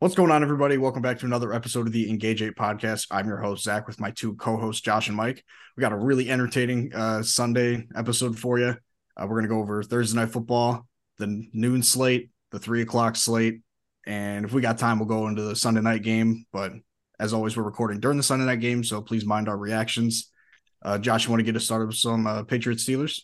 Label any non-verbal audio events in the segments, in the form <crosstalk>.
What's going on, everybody? Welcome back to another episode of the Engage 8 podcast. I'm your host, Zach, with my two co hosts, Josh and Mike. We got a really entertaining uh, Sunday episode for you. Uh, we're going to go over Thursday night football, the noon slate, the three o'clock slate. And if we got time, we'll go into the Sunday night game. But as always, we're recording during the Sunday night game. So please mind our reactions. Uh, Josh, you want to get us started with some uh, Patriots Steelers?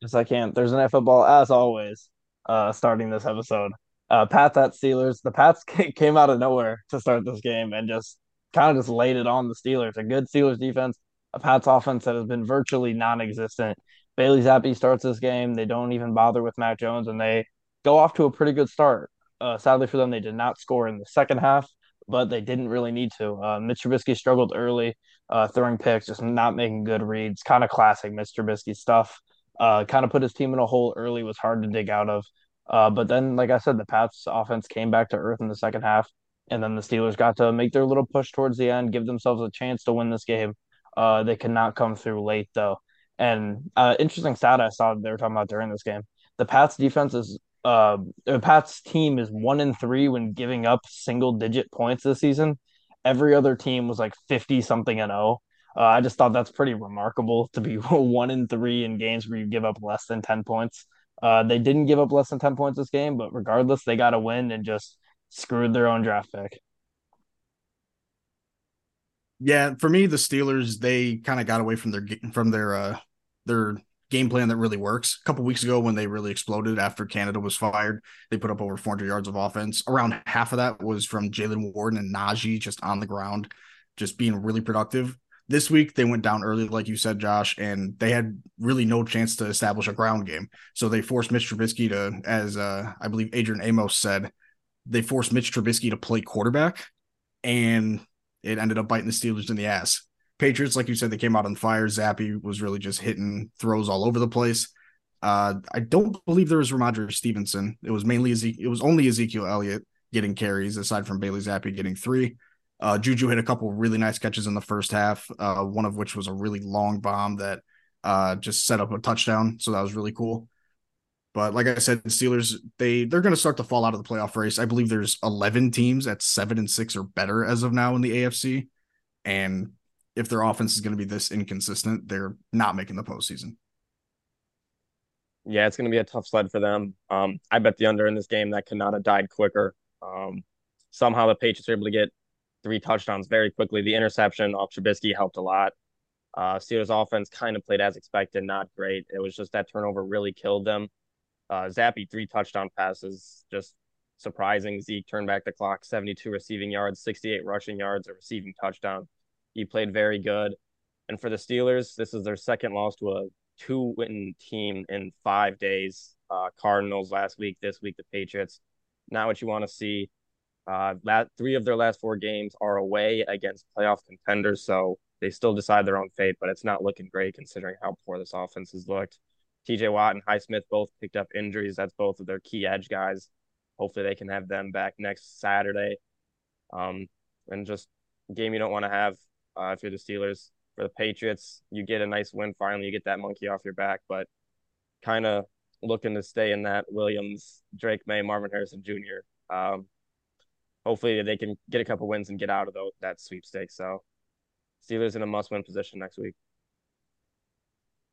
Yes, I can. Thursday night football, as always, uh, starting this episode. Uh, Pats at Steelers. The Pats <laughs> came out of nowhere to start this game and just kind of just laid it on the Steelers. A good Steelers defense, a Pats offense that has been virtually non-existent. Bailey Zappe starts this game. They don't even bother with Mac Jones, and they go off to a pretty good start. Uh, sadly for them, they did not score in the second half, but they didn't really need to. Uh, Mitch Trubisky struggled early, uh, throwing picks, just not making good reads. Kind of classic Mitch Trubisky stuff. Uh, kind of put his team in a hole early, was hard to dig out of. Uh, but then, like I said, the Pats offense came back to earth in the second half, and then the Steelers got to make their little push towards the end, give themselves a chance to win this game. Uh, they could not come through late though. And uh, interesting stat I saw they were talking about during this game: the Pats defense is uh, the Pats team is one in three when giving up single digit points this season. Every other team was like fifty something and zero. Oh. Uh, I just thought that's pretty remarkable to be <laughs> one in three in games where you give up less than ten points. Uh, they didn't give up less than 10 points this game, but regardless, they got a win and just screwed their own draft pick. Yeah, for me, the Steelers they kind of got away from their from their uh their game plan that really works. A couple weeks ago, when they really exploded after Canada was fired, they put up over 400 yards of offense. Around half of that was from Jaylen Warren and Najee just on the ground, just being really productive. This week they went down early, like you said, Josh, and they had really no chance to establish a ground game. So they forced Mitch Trubisky to, as uh, I believe Adrian Amos said, they forced Mitch Trubisky to play quarterback, and it ended up biting the Steelers in the ass. Patriots, like you said, they came out on fire. Zappe was really just hitting throws all over the place. Uh, I don't believe there was Rhamondre Stevenson. It was mainly it was only Ezekiel Elliott getting carries, aside from Bailey Zappe getting three. Uh, Juju hit a couple really nice catches in the first half, uh, one of which was a really long bomb that uh, just set up a touchdown. So that was really cool. But like I said, the Steelers they they're going to start to fall out of the playoff race. I believe there's 11 teams at seven and six or better as of now in the AFC, and if their offense is going to be this inconsistent, they're not making the postseason. Yeah, it's going to be a tough sled for them. Um, I bet the under in this game that could not have died quicker. Um, somehow the Patriots are able to get three touchdowns very quickly. The interception off Trubisky helped a lot. Uh, Steelers offense kind of played as expected, not great. It was just that turnover really killed them. Uh, Zappe, three touchdown passes, just surprising. Zeke turned back the clock, 72 receiving yards, 68 rushing yards, a receiving touchdown. He played very good. And for the Steelers, this is their second loss to a two win team in five days. Uh, Cardinals last week, this week, the Patriots. Not what you want to see. Uh, that three of their last four games are away against playoff contenders, so they still decide their own fate. But it's not looking great considering how poor this offense has looked. T.J. Watt and Highsmith both picked up injuries. That's both of their key edge guys. Hopefully, they can have them back next Saturday. Um, and just game you don't want to have uh, if you're the Steelers. For the Patriots, you get a nice win finally. You get that monkey off your back, but kind of looking to stay in that Williams, Drake Maye, Marvin Harrison Jr. Um, hopefully they can get a couple wins and get out of the, that sweepstakes. So Steelers in a must win position next week.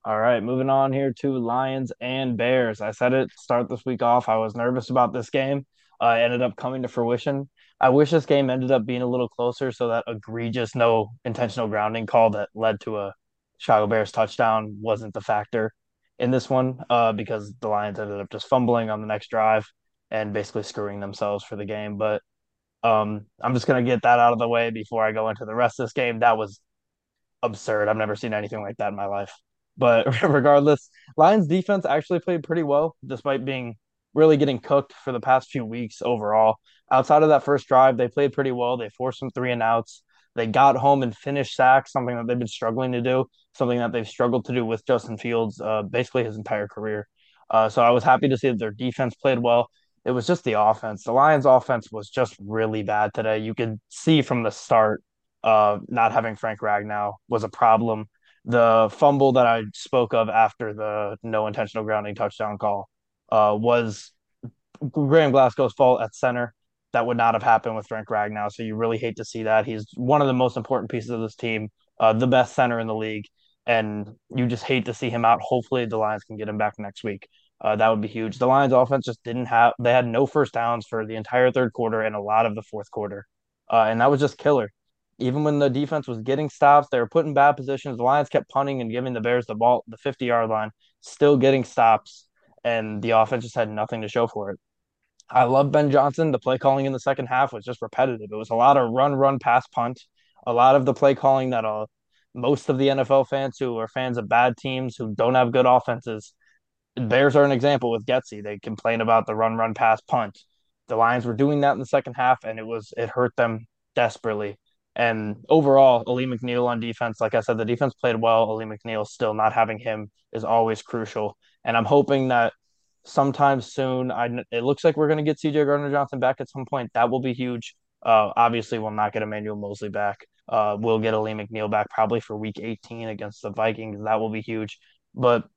All right, moving on here to Lions and Bears. I said it start this week off. I was nervous about this game. Uh, ended up coming to fruition. I wish this game ended up being a little closer so that egregious no intentional grounding call that led to a Chicago Bears touchdown wasn't the factor in this one uh, because the Lions ended up just fumbling on the next drive and basically screwing themselves for the game. But um, I'm just gonna get that out of the way before I go into the rest of this game. That was absurd. I've never seen anything like that in my life. But <laughs> regardless, Lions defense actually played pretty well, despite being really getting cooked for the past few weeks overall. Outside of that first drive, they played pretty well. They forced some three and outs. They got home and finished sacks, something that they've been struggling to do, something that they've struggled to do with Justin Fields uh, basically his entire career. Uh, so I was happy to see that their defense played well it was just the offense. The Lions' offense was just really bad today. You could see from the start, uh, not having Frank Ragnow was a problem. The fumble that I spoke of after the no intentional grounding touchdown call uh, was Graham Glasgow's fault at center. that would not have happened with Frank Ragnow. So you really hate to see that. He's one of the most important pieces of this team, uh, the best center in the league, and you just hate to see him out. Hopefully, the Lions can get him back next week. Uh, that would be huge. The Lions offense just didn't have, they had no first downs for the entire third quarter and a lot of the fourth quarter. Uh, and that was just killer. Even when the defense was getting stops, they were put in bad positions. The Lions kept punting and giving the Bears the ball, the 50 yard line, still getting stops, and the offense just had nothing to show for it. I love Ben Johnson. The play calling in the second half was just repetitive. It was a lot of run, run, pass, punt. A lot of the play calling that uh, most of the NFL fans who are fans of bad teams who don't have good offenses Bears are an example with Getsy. They complain about the run, run, pass, punt. The Lions were doing that in the second half, and it was it hurt them desperately. And overall, Alim McNeill on defense, like I said, the defense played well. Alim McNeill still not having him is always crucial. And I'm hoping that sometime soon, I it looks like we're going to get CJ Gardner Johnson back at some point. That will be huge. Uh, obviously, we'll not get Emmanuel Moseley back. Uh, we'll get Alim McNeill back probably for Week 18 against the Vikings. That will be huge. But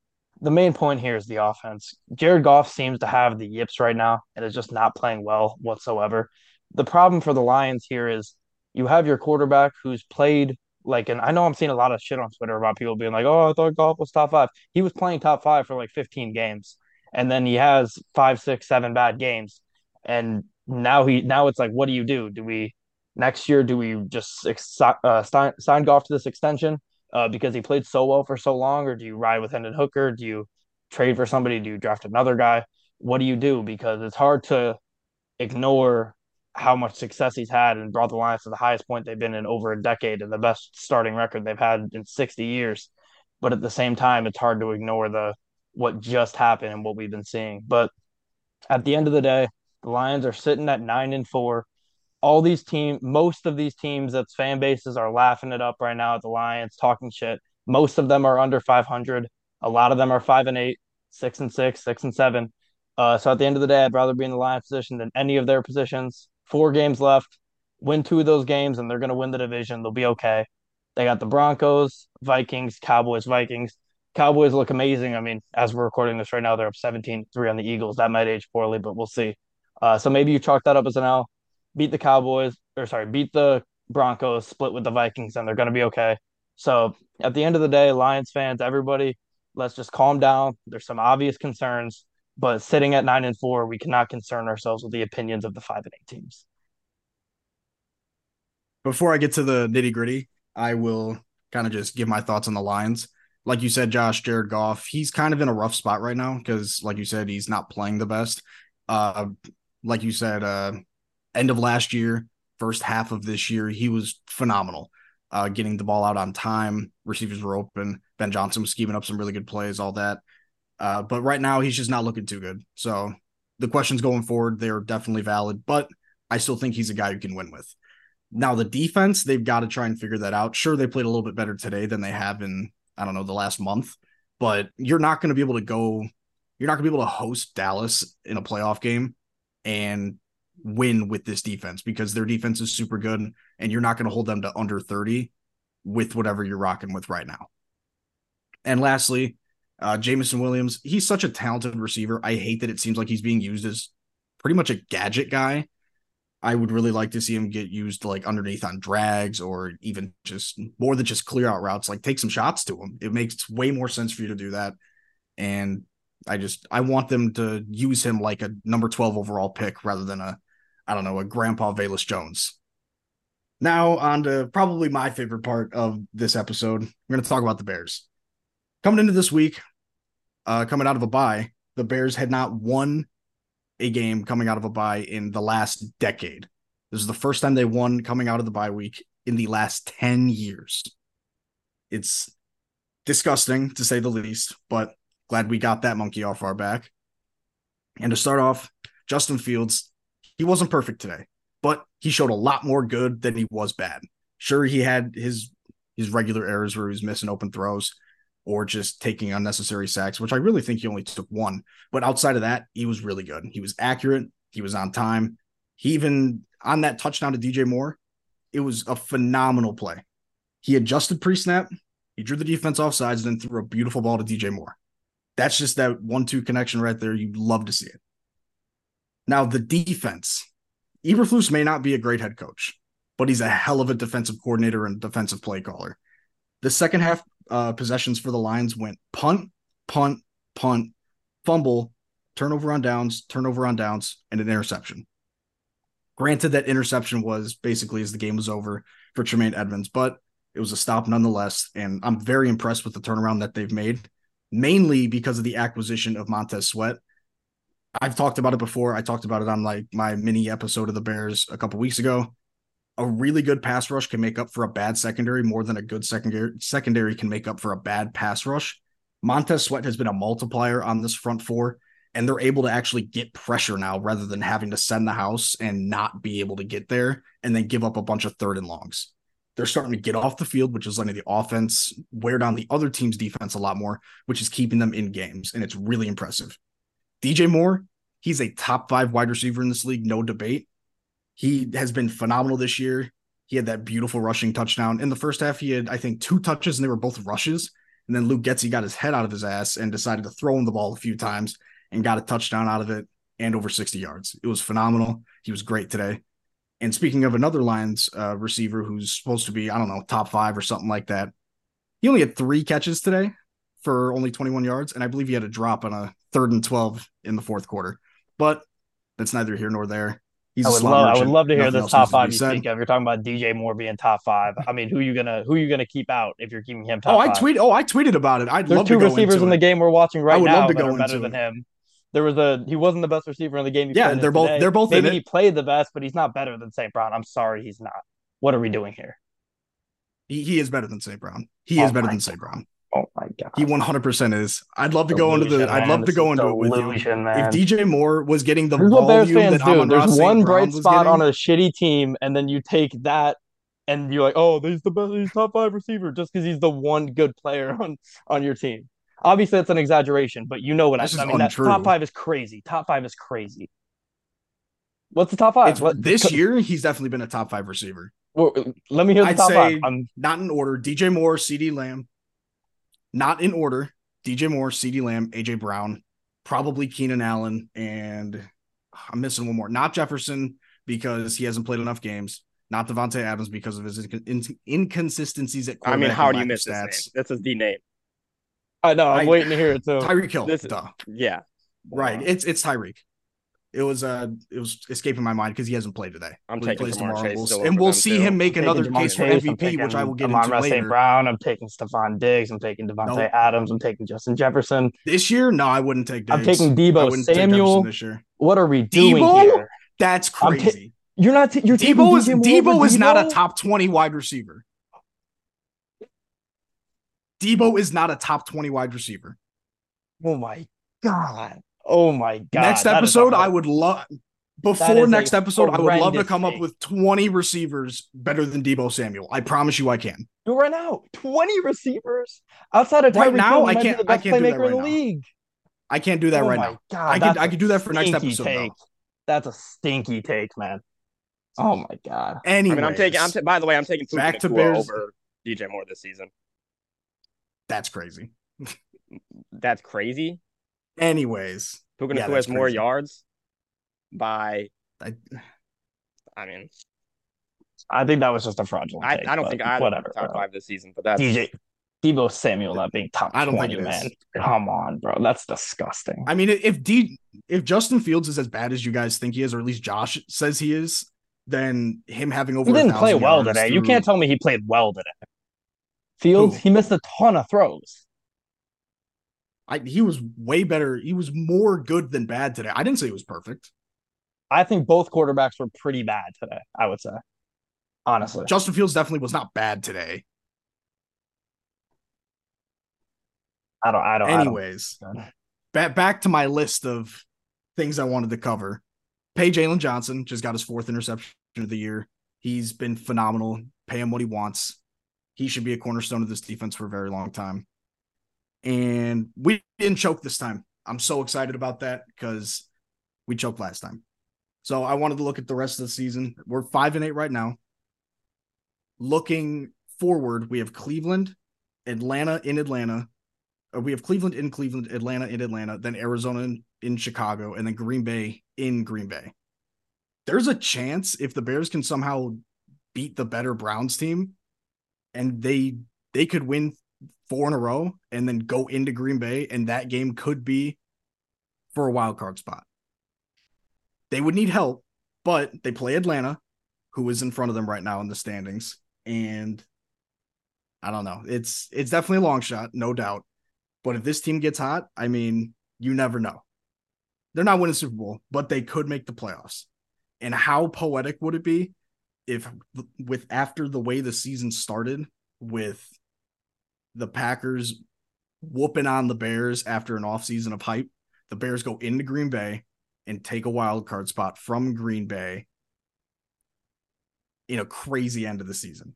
the main point here is the offense. Jared Goff seems to have the yips right now and is just not playing well whatsoever. The problem for the Lions here is you have your quarterback who's played like, and I know I'm seeing a lot of shit on Twitter about people being like, oh, I thought Goff was top five. He was playing top five for like 15 games. And then he has five, six, seven bad games. And now he, now it's like, what do you do? Do we, next year, do we just uh, sign, sign Goff to this extension? Uh, because he played so well for so long, or do you ride with Hendon Hooker? Do you trade for somebody? Do you draft another guy? What do you do? Because it's hard to ignore how much success he's had and brought the Lions to the highest point they've been in over a decade and the best starting record they've had in 60 years. But at the same time, it's hard to ignore the what just happened and what we've been seeing. But at the end of the day, the Lions are sitting at nine and four all these teams, most of these teams that's fan bases are laughing it up right now at the Lions, talking shit. Most of them are under 500. A lot of them are five and eight, six and six, six and seven. Uh, so at the end of the day, I'd rather be in the Lions position than any of their positions. Four games left, win two of those games, and they're going to win the division. They'll be okay. They got the Broncos, Vikings, Cowboys, Vikings. Cowboys look amazing. I mean, as we're recording this right now, they're up 17 3 on the Eagles. That might age poorly, but we'll see. Uh, so maybe you chalk that up as an L beat the Cowboys, or sorry, beat the Broncos, split with the Vikings, and they're going to be okay. So at the end of the day, Lions fans, everybody, let's just calm down. There's some obvious concerns, but sitting at nine and four, we cannot concern ourselves with the opinions of the five and eight teams. Before I get to the nitty gritty, I will kind of just give my thoughts on the Lions. Like you said, Josh, Jared Goff, he's kind of in a rough spot right now because, like you said, he's not playing the best. Uh, like you said, uh, end of last year, first half of this year, he was phenomenal. Uh, getting the ball out on time, receivers were open. Ben Johnson was scheming up some really good plays, all that. Uh, but right now, he's just not looking too good. So the questions going forward, they're definitely valid, but I still think he's a guy you can win with. Now, the defense, they've got to try and figure that out. Sure, they played a little bit better today than they have in, I don't know, the last month, but you're not going to be able to go, you're not going to be able to host Dallas in a playoff game and win with this defense because their defense is super good and you're not going to hold them to under 30 with whatever you're rocking with right now. And lastly, uh, Jameson Williams, he's such a talented receiver. I hate that it seems like he's being used as pretty much a gadget guy. I would really like to see him get used like underneath on drags or even just more than just clear out routes. Like take some shots to him. It makes way more sense for you to do that. And I just I want them to use him like a number 12 overall pick rather than a I don't know, a Grandpa Velus Jones. Now, on to probably my favorite part of this episode. We're going to talk about the Bears. Coming into this week, uh, coming out of a bye, the Bears had not won a game coming out of a bye in the last decade. This is the first time they won coming out of the bye week in the last 10 years. It's disgusting to say the least, but glad we got that monkey off our back. And to start off, Justin Fields he wasn't perfect today, but he showed a lot more good than he was bad. Sure, he had his his regular errors where he was missing open throws or just taking unnecessary sacks, which I really think he only took one. But outside of that, he was really good. He was accurate. He was on time. He even on that touchdown to DJ Moore, it was a phenomenal play. He adjusted pre-snap, he drew the defense off sides, and then threw a beautiful ball to DJ Moore. That's just that one-two connection right there. You'd love to see it. Now, the defense, Eberflus may not be a great head coach, but he's a hell of a defensive coordinator and defensive play caller. The second half uh, possessions for the Lions went punt, punt, punt, fumble, turnover on downs, turnover on downs, and an interception. Granted, that interception was basically as the game was over for Tremaine Edmunds, but it was a stop nonetheless. And I'm very impressed with the turnaround that they've made, mainly because of the acquisition of Montez Sweat. I've talked about it before. I talked about it on like my mini episode of the Bears a couple weeks ago. A really good pass rush can make up for a bad secondary more than a good secondary secondary can make up for a bad pass rush. Montez Sweat has been a multiplier on this front four, and they're able to actually get pressure now rather than having to send the house and not be able to get there and then give up a bunch of third and longs. They're starting to get off the field, which is letting the offense wear down the other team's defense a lot more, which is keeping them in games. And it's really impressive. DJ Moore, he's a top five wide receiver in this league, no debate. He has been phenomenal this year. He had that beautiful rushing touchdown. In the first half, he had, I think, two touches and they were both rushes. And then Luke Getsy got his head out of his ass and decided to throw him the ball a few times and got a touchdown out of it and over 60 yards. It was phenomenal. He was great today. And speaking of another Lions uh, receiver who's supposed to be, I don't know, top five or something like that, he only had three catches today for only 21 yards. And I believe he had a drop on a third and 12 in the fourth quarter. But that's neither here nor there. He's I would love, I would love to hear the top five you speak of. You're talking about DJ Moore being top five. I mean, who you gonna who you gonna keep out if you're keeping him top? Oh, I tweet. Oh, I tweeted about it. I'd There's love two receivers in the game we're watching right now that are better than it. him. There was a he wasn't the best receiver in the game. yeah, they're both today. they're both. Maybe he played the best, but he's not better than St. Brown. I'm sorry, he's not. What are we doing here? He, he is better than St. Brown. He oh is better than St. Brown. Oh my god. He 100% is. I'd love to go into the I'd love to go into it with you. Man. If DJ Moore was getting the Here's volume that Amon There's Ross one St. bright spot on a shitty team and then you take that and you're like, "Oh, he's the best he's top 5 receiver just cuz he's the one good player <laughs> on on your team." Obviously, that's an exaggeration, but you know what this I, I mean. That top 5 is crazy. Top 5 is crazy. What's the top 5? What, this year he's definitely been a top 5 receiver. Well, let me hear the I'd top say 5. I'm not in order. DJ Moore, CeeDee Lamb, not in order. DJ Moore, CeeDee Lamb, AJ Brown, probably Keenan Allen, and I'm missing one more. Not Jefferson because he hasn't played enough games. Not Davante Adams because of his inconsistencies at quarterback. I mean, how do you miss stats. This name? That's his D name. I know. I'm I, waiting to hear it too. Tyreek Hill. This, duh. Yeah. Right. It's it's Tyreek it was uh it was escaping my mind because he hasn't played today. I'm taking tomorrow, we'll, and we'll see too. him make I'm another case for MVP, which I will get Amon into later. St. Brown. I'm taking Stefon Diggs. I'm taking Davante nope. Adams. I'm taking Justin Jefferson. This year, no, I wouldn't take. Diggs. I'm taking Deebo Samuel. this year. What are we doing Deebo? here? That's crazy. you're not. T- you're Deebo is Deebo is not a top twenty wide receiver. Deebo is not a top twenty wide receiver. Oh my god. Oh my god. Next episode, I would love before next episode, I would love to come up with 20 receivers better than Deebo Samuel. I promise you I can. Do right now. 20 receivers outside of right now. I can't. I can't do that right in the now. league. I can't do that oh right now. God, I can. I can do that for next episode. Take. That's a stinky take, man. Oh my god. Anyway, I mean, I'm taking. I'm t- by the way, I'm taking back to Bears over DJ Moore this season. That's crazy. That's crazy. Anyways, Puka yeah, has more yards by. I, I mean, I think that was just a fraudulent. I, take, I don't think I whatever top bro. five this season, but that's DJ Deebo Samuel not being top. I don't 20, think it man. Is. Come on, bro, that's disgusting. I mean, if D if Justin Fields is as bad as you guys think he is, or at least Josh says he is, then him having over he didn't play well today. Through... You can't tell me he played well today. Fields, Who? he missed a ton of throws. I, he was way better. He was more good than bad today. I didn't say he was perfect. I think both quarterbacks were pretty bad today. I would say, honestly, Justin Fields definitely was not bad today. I don't. I don't. Anyways, don't. back back to my list of things I wanted to cover. Pay Jaylon Johnson just got his fourth interception of the year. He's been phenomenal. Pay him what he wants. He should be a cornerstone of this defense for a very long time and we didn't choke this time. I'm so excited about that because we choked last time. So I wanted to look at the rest of the season. We're five and eight right now. Looking forward, we have Cleveland, Atlanta in Atlanta. We have Cleveland in Cleveland, Atlanta in Atlanta, then Arizona in, in Chicago, and then Green Bay in Green Bay. there's a chance if the Bears can somehow beat the better Browns team and they they could win four in a row and then go into Green Bay and that game could be for a wild card spot. They would need help, but they play Atlanta, who is in front of them right now in the standings. And I don't know. It's it's definitely a long shot, no doubt. But if this team gets hot, I mean, you never know. They're not winning Super Bowl, but they could make the playoffs. And how poetic would it be if with after the way the season started with the Packers whooping on the Bears after an offseason of hype, the Bears go into Green Bay and take a wild card spot from Green Bay in a crazy end of the season.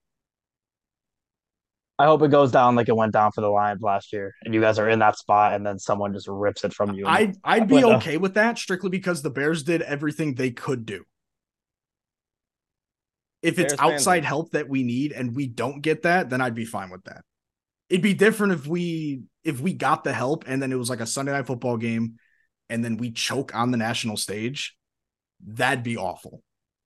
I hope it goes down like it went down for the Lions last year, and you guys are in that spot, and then someone just rips it from you. I'd I'd be okay with that strictly because the Bears did everything they could do. If it's Bears outside fans. help that we need and we don't get that, then I'd be fine with that. It'd be different if we if we got the help and then it was like a Sunday night football game and then we choke on the national stage. That'd be awful.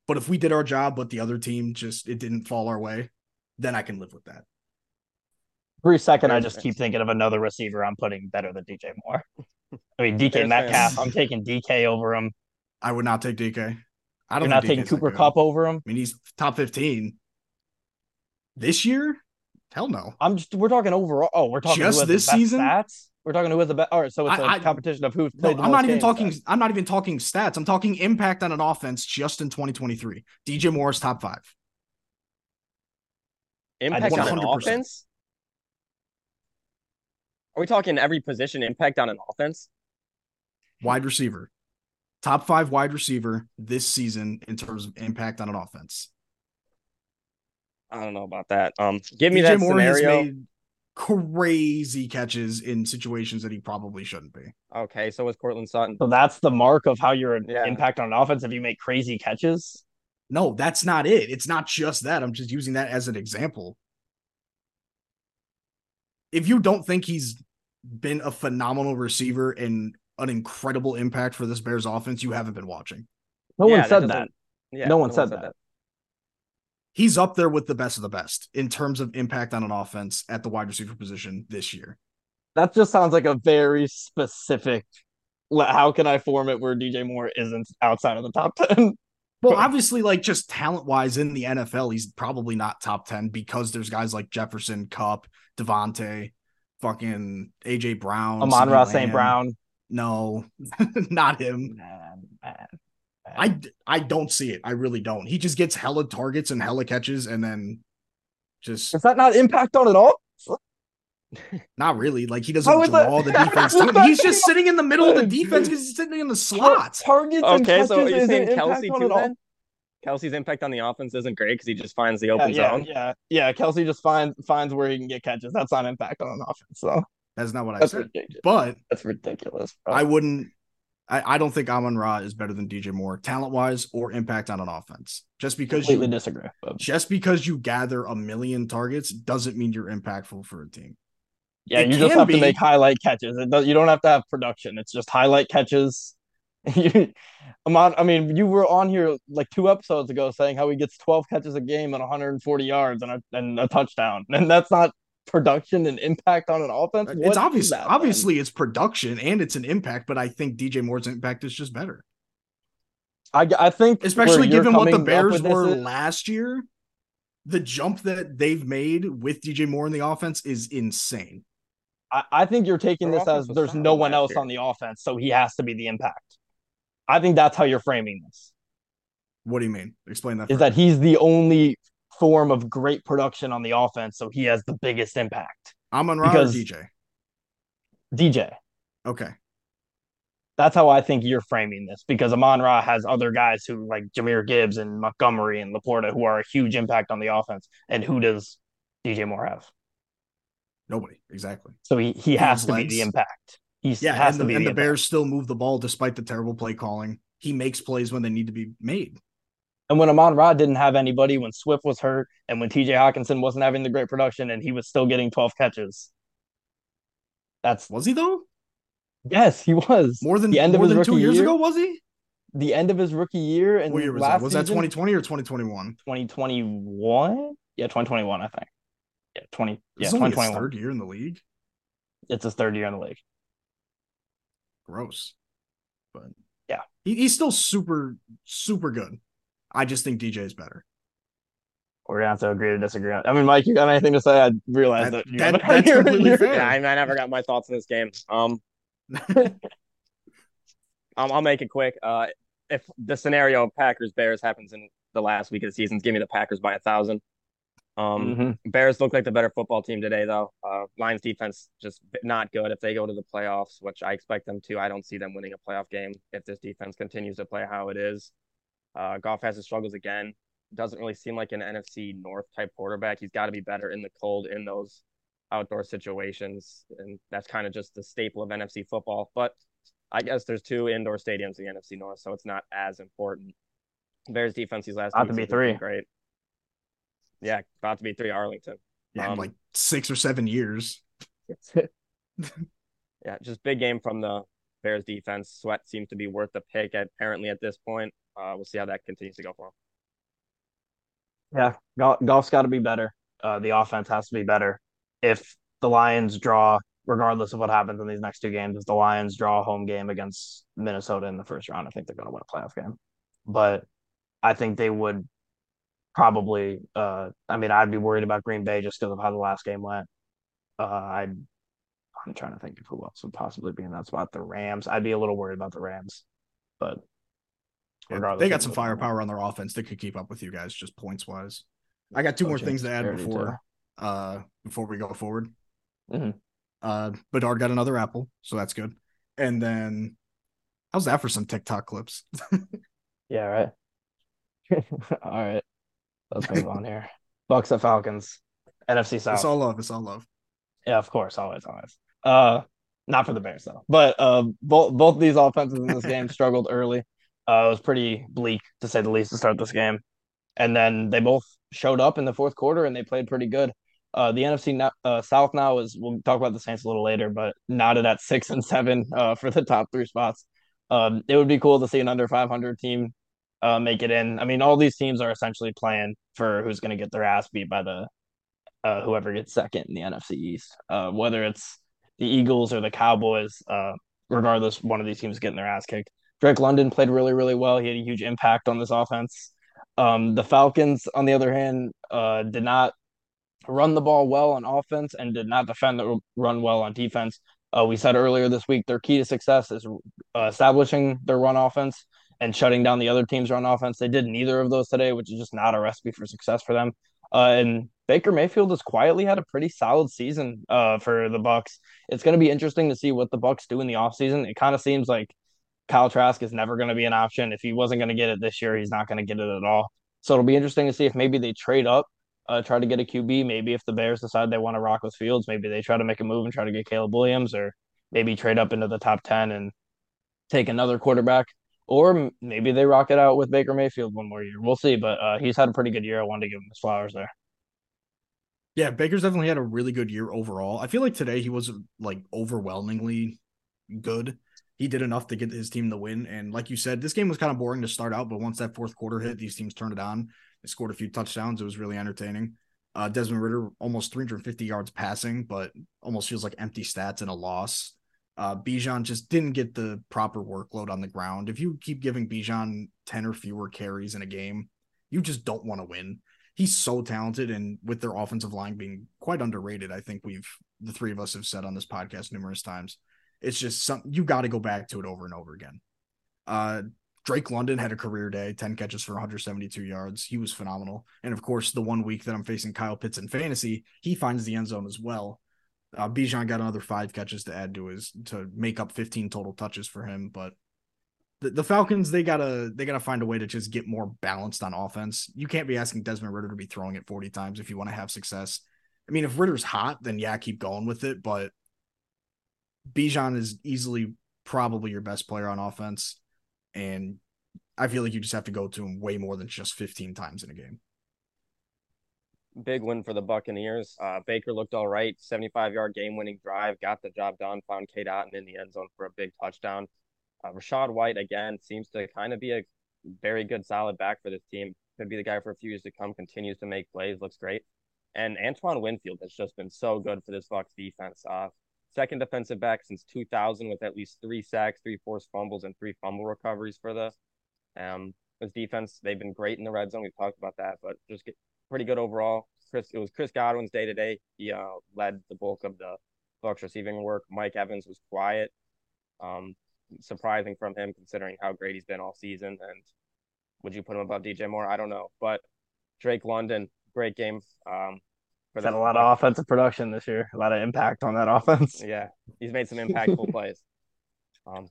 But if we did our job, but the other team just it didn't fall our way, then I can live with that. For a second, I just keep thinking of another receiver I'm putting better than DJ Moore. <laughs> I mean, DK Metcalf. I'm taking DK over him. I would not take DK. I don't. You're not taking Cooper Kupp over him. I mean, he's top 15 this year. Hell no. I'm just. We're talking overall. Oh, we're talking just this season. Stats. We're talking who has the best. All right, so it's a I, competition of who's played. No, I'm not even talking. I'm not even talking stats. I'm talking impact on an offense just in 2023. DJ Moore's top five. Impact on an offense. Are we talking every position impact on an offense? Wide receiver. Top five wide receiver this season in terms of impact on an offense. I don't know about that. Um, give me DJ that Moore scenario. Has made crazy catches in situations that he probably shouldn't be. Okay, so was Courtland Sutton. So that's the mark of how you're yeah. impact on offense if you make crazy catches. No, that's not it. It's not just that. I'm just using that as an example if you don't think he's been a phenomenal receiver and an incredible impact for this Bears offense, you haven't been watching. No yeah, one said that. that. Yeah, no, one, no said, one said that. that. He's up there with the best of the best in terms of impact on an offense at the wide receiver position this year. That just sounds like a very specific. How can I form it where DJ Moore isn't outside of the top <laughs> 10? Well, obviously, like just talent wise in the NFL, he's probably not top 10 because there's guys like Jefferson, Kupp, Davante, fucking AJ Brown, Amon-Ra St. Brown. No, <laughs> not him. Man, man, man. I, I don't see it. I really don't. He just gets hella targets and hella catches and then just. Is that not impact on it all? <laughs> Not really. Like he doesn't draw the <laughs> defense. <laughs> he's just sitting in the middle of the defense because he's sitting in the slot. Targets okay, so you're saying Kelce too then? Kelce's impact on the offense isn't great because he just finds the open yeah, zone. Yeah, yeah. Kelce just finds finds where he can get catches. That's not impact on an offense, though. That's not what That's I said. Ridiculous. But that's ridiculous. Bro. I wouldn't. I, I don't think Amon Ra is better than DJ Moore, talent wise or impact on an offense. Just because completely you disagree. But... Just because you gather a million targets doesn't mean you're impactful for a team. Yeah, it you just have be... to make highlight catches. Does, you don't have to have production. It's just highlight catches. <laughs> Amon, I mean, you were on here like two episodes ago saying how he gets 12 catches a game and 140 yards and a, and a touchdown, and that's not production and impact on an offense. What it's obvious. That, obviously, it's production and it's an impact, but I think DJ Moore's impact is just better. I, I think, especially given what the Bears were is, last year, the jump that they've made with DJ Moore in the offense is insane. I, I think you're taking Their this as there's no one else year. on the offense, so he has to be the impact. I think that's how you're framing this. What do you mean? Explain that. Is that he's the only form of great production on the offense, so he has the biggest impact. Amon Ra or DJ? DJ. Okay. That's how I think you're framing this because Amon Ra has other guys who like Jahmyr Gibbs and Montgomery and LaPorta who are a huge impact on the offense. And who does DJ Moore have? Nobody, exactly. So he, he, he has to legs. be the impact. He's yeah, and, the, and the Bears still move the ball despite the terrible play calling. He makes plays when they need to be made. And when Amon Ra didn't have anybody, when Swift was hurt, and when TJ Hockenson wasn't having the great production, and he was still getting 12 catches. That's was he though? Yes, he was. More than the end of his than two years year? ago, was he? the end of his rookie year and What year was that? last Was that season, 2020 or 2021? 2021? Yeah, 2021, I think. Yeah, 20. Yeah, This is only his 2021. third year in the league. It's his third year in the league. Gross. But Yeah. he, he's still super, super good. I just think DJ is better. We're gonna have to agree to disagree. I mean, Mike, you got anything to say? I realized That- that, you that- haven't that's had completely your- fair. Yeah, I, mean, I never got my thoughts on this game. Um, <laughs> um, I'll make it quick. Uh, if the scenario of Packers Bears happens in the last week of the season, give me the Packers by a thousand. Um, Mhm. Bears look like the better football team today, though. Uh, Lions defense just not good. If they go to the playoffs, which I expect them to, I don't see them winning a playoff game if this defense continues to play how it is. Uh, Goff has his struggles again. Doesn't really seem like an NFC North type quarterback. He's got to be better in the cold in those outdoor situations, and that's kind of just the staple of NFC football. But I guess there's two indoor stadiums in the NFC North, so it's not as important. Bears defense these last About to be weeks has been three. great. Yeah, about to be three Arlington. Yeah, in Um, like six or seven years. <laughs> Yeah, just big game from the Bears defense. Sweat seems to be worth the pick at, apparently at this point. Uh, we'll see how that continues to go for him. Yeah, Goff's got to be better. Uh, the offense has to be better. If the Lions draw, regardless of what happens in these next two games, if the Lions draw a home game against Minnesota in the first round, I think they're going to win a playoff game. But I think they would probably. Uh, I mean, I'd be worried about Green Bay just because of how the last game went. Uh, I'd. I'm trying to think of who else would possibly be in that spot. The Rams. I'd be a little worried about the Rams, but Yeah, they got some firepower on their offense. They could keep up with you guys just points wise. I got two more things to add before uh before we go forward. Mhm. Uh Bedard got another apple, so that's good. And then how's that for some TikTok clips? <laughs> Yeah, right. <laughs> all right. Let's move on here. <laughs> Bucks at Falcons. NFC South. It's all love, it's all love. yeah, of course, always, always. Uh not for the Bears though. But uh both both these offenses in this game struggled early. Uh it was pretty bleak to say the least to start this game. And then they both showed up in the fourth quarter and they played pretty good. Uh, the NFC uh, South now is we'll talk about the Saints a little later, but knotted at six and seven <laughs> uh, for the top three spots. Um, it would be cool to see an under 500 team uh, make it in. I mean, all these teams are essentially playing for who's going to get their ass beat by the uh, whoever gets second in the NFC East. Uh, whether it's the Eagles or the Cowboys, uh, regardless, one of these teams getting their ass kicked. Drake London played really, really well. He had a huge impact on this offense. Um, the Falcons, on the other hand, uh, did not run the ball well on offense and did not defend the run well on defense. Uh, we said earlier this week their key to success is uh, establishing their run offense and shutting down the other team's run offense. They did neither of those today, which is just not a recipe for success for them. Uh, and Baker Mayfield has quietly had a pretty solid season uh, for the Bucks. It's going to be interesting to see what the Bucks do in the offseason. It kind of seems like Kyle Trask is never going to be an option. If he wasn't going to get it this year, he's not going to get it at all. So it'll be interesting to see if maybe they trade up, uh, try to get a QB. Maybe if the Bears decide they want to rock with Fields, maybe they try to make a move and try to get Caleb Williams, or maybe trade up into the top ten and take another quarterback. Or maybe they rock it out with Baker Mayfield one more year. We'll see. But uh, he's had a pretty good year. I wanted to give him his flowers there. Yeah, Baker's definitely had a really good year overall. I feel like today he wasn't like overwhelmingly good. He did enough to get his team the win. And like you said, this game was kind of boring to start out, but once that fourth quarter hit, these teams turned it on. They scored a few touchdowns. It was really entertaining. Uh, Desmond Ridder almost 350 yards passing, but almost feels like empty stats and a loss. Uh, Bijan just didn't get the proper workload on the ground. If you keep giving Bijan 10 or fewer carries in a game, you just don't want to win. He's so talented, and with their offensive line being quite underrated, I think we've the three of us have said on this podcast numerous times. It's just something you got to go back to it over and over again. Uh, Drake London had a career day, 10 catches for 172 yards. He was phenomenal. And of course, the one week that I'm facing Kyle Pitts in fantasy, he finds the end zone as well. Uh, Bijan got another five catches to add to his to make up 15 total touches for him. But the, the Falcons, they gotta they gotta find a way to just get more balanced on offense. You can't be asking Desmond Ridder to be throwing it 40 times if you want to have success. I mean, if Ridder's hot, then yeah, keep going with it. But Bijan is easily probably your best player on offense. And I feel like you just have to go to him way more than just 15 times in a game. Big win for the Buccaneers. Uh, Baker looked all right. 75 yard game winning drive, got the job done, found Cade Otton in the end zone for a big touchdown. Uh, Rachaad White again seems to kind of be a very good, solid back for this team. Could be the guy for a few years to come. Continues to make plays, looks great. And Antoine Winfield has just been so good for this Bucs defense. Uh, second defensive back since 2000 with at least three sacks, three forced fumbles, and three fumble recoveries for the um this defense. They've been great in the red zone. We've talked about that, but just get pretty good overall. Chris, it was Chris Godwin's day to day. He uh, led the bulk of the Bucs receiving work. Mike Evans was quiet. Um, surprising from him considering how great he's been all season. And would you put him above DJ Moore? I don't know, but Drake London, great game. Um, for had a lot of offensive production this year, a lot of impact on that <laughs> offense. Yeah, he's made some impactful <laughs> plays. Um,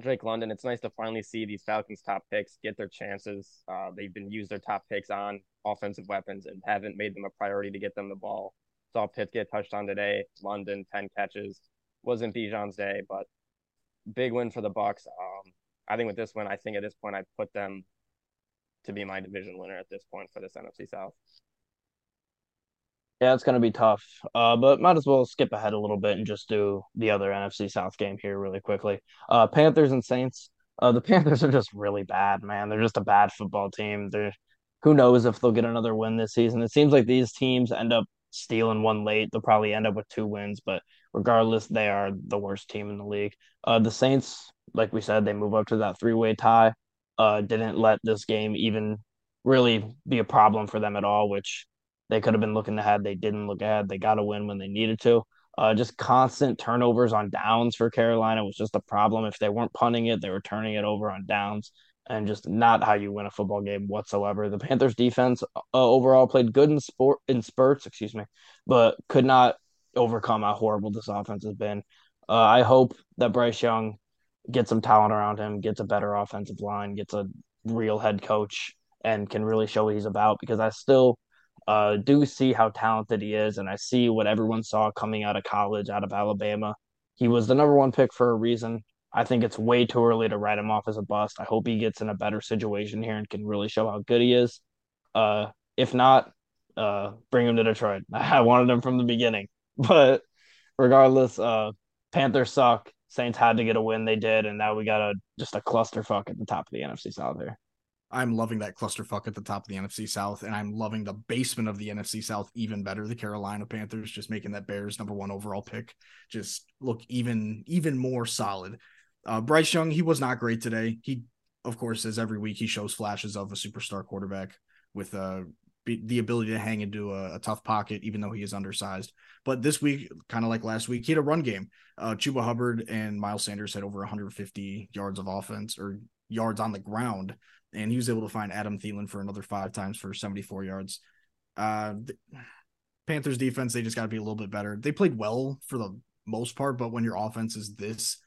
Drake London, it's nice to finally see these Falcons top picks get their chances. Uh, they've been used their top picks on offensive weapons and haven't made them a priority to get them the ball. Saw Pitt get touched on today. London, 10 catches. Wasn't Bijan's day, but big win for the Bucks. Um, I think with this win, I think at this point I put them to be my division winner at this point for this NFC South. Yeah, it's going to be tough. Uh, but might as well skip ahead a little bit and just do the other NFC South game here really quickly. Uh, Panthers and Saints. Uh, the <laughs> Panthers are just really bad, man. They're just a bad football team. They're who knows if they'll get another win this season. It seems like these teams end up stealing one late. They'll probably end up with two wins, but regardless, they are the worst team in the league. Uh, the Saints, like we said, they move up to that three way tie. Uh, didn't let this game even really be a problem for them at all, which they could have been looking ahead. They didn't look ahead. They got a win when they needed to. Uh, just constant turnovers on downs for Carolina was just a problem. If they weren't punting it, they were turning it over on downs, and just not how you win a football game whatsoever. The Panthers defense uh, overall played good in sport in spurts, excuse me, but could not overcome how horrible this offense has been. Uh, I hope that Bryce Young gets some talent around him, gets a better offensive line, gets a real head coach, and can really show what he's about. Because I still uh, do see how talented he is, and I see what everyone saw coming out of college, out of Alabama. He was the number one pick for a reason. I think it's way too early to write him off as a bust. I hope he gets in a better situation here and can really show how good he is. Uh, if not, uh, bring him to Detroit. <laughs> I wanted him from the beginning, <laughs> but regardless, uh, Panthers suck. Saints had to get a win. They did, and now we got a just a clusterfuck at the top of the NFC South here. I'm loving that clusterfuck at the top of the NFC South, and I'm loving the basement of the NFC South even better. The Carolina Panthers just making that Bears number one overall pick just look even even more solid. Uh, Bryce Young, he was not great today. He, of course, as every week, he shows flashes of a superstar quarterback with uh, the ability to hang into a, a, tough pocket, even though he is undersized. But this week, kind of like last week, he had a run game. Uh, Chuba Hubbard and Miles Sanders had over 150 yards of offense or yards on the ground and he was able to find Adam Thielen for another five times for 74 yards. Uh, Panthers defense, they just got to be a little bit better. They played well for the most part, but when your offense is this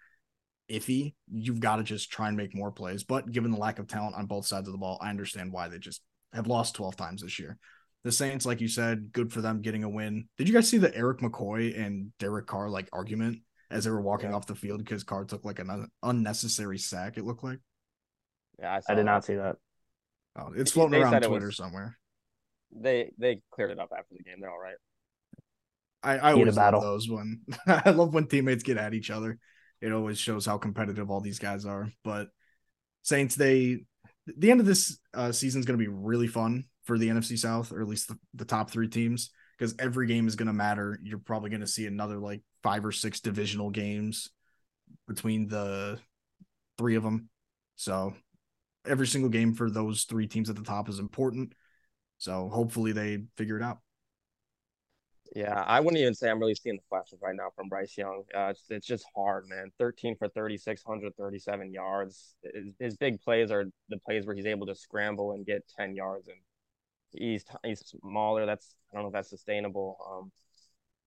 iffy, you've got to just try and make more plays. But given the lack of talent on both sides of the ball, I understand why they just have lost 12 times this year. The Saints, like you said, good for them getting a win. Did you guys see the Erik McCoy and Derek Carr like argument as they were walking yeah. off the field because Carr took like an unnecessary sack? It looked like. Yeah, I, I did that. not see that. Oh, it's floating they around Twitter was, somewhere. They they cleared it up after the game. They're all right. I, I always love those when <laughs> I love when teammates get at each other. It always shows how competitive all these guys are. But Saints, they the end of this uh, season is going to be really fun for the NFC South, or at least the, the top three teams, because every game is going to matter. You're probably going to see another like five or six divisional games between the three of them. So every single game for those three teams at the top is important. So hopefully they figure it out. Yeah, I wouldn't even say I'm really seeing the flashes right now from Bryce Young. Uh, it's, it's just hard, man. 13 for 36, 137 yards. His, his, big plays are the plays where he's able to scramble and get 10 yards, and he's he's smaller. That's I don't know if that's sustainable. Um,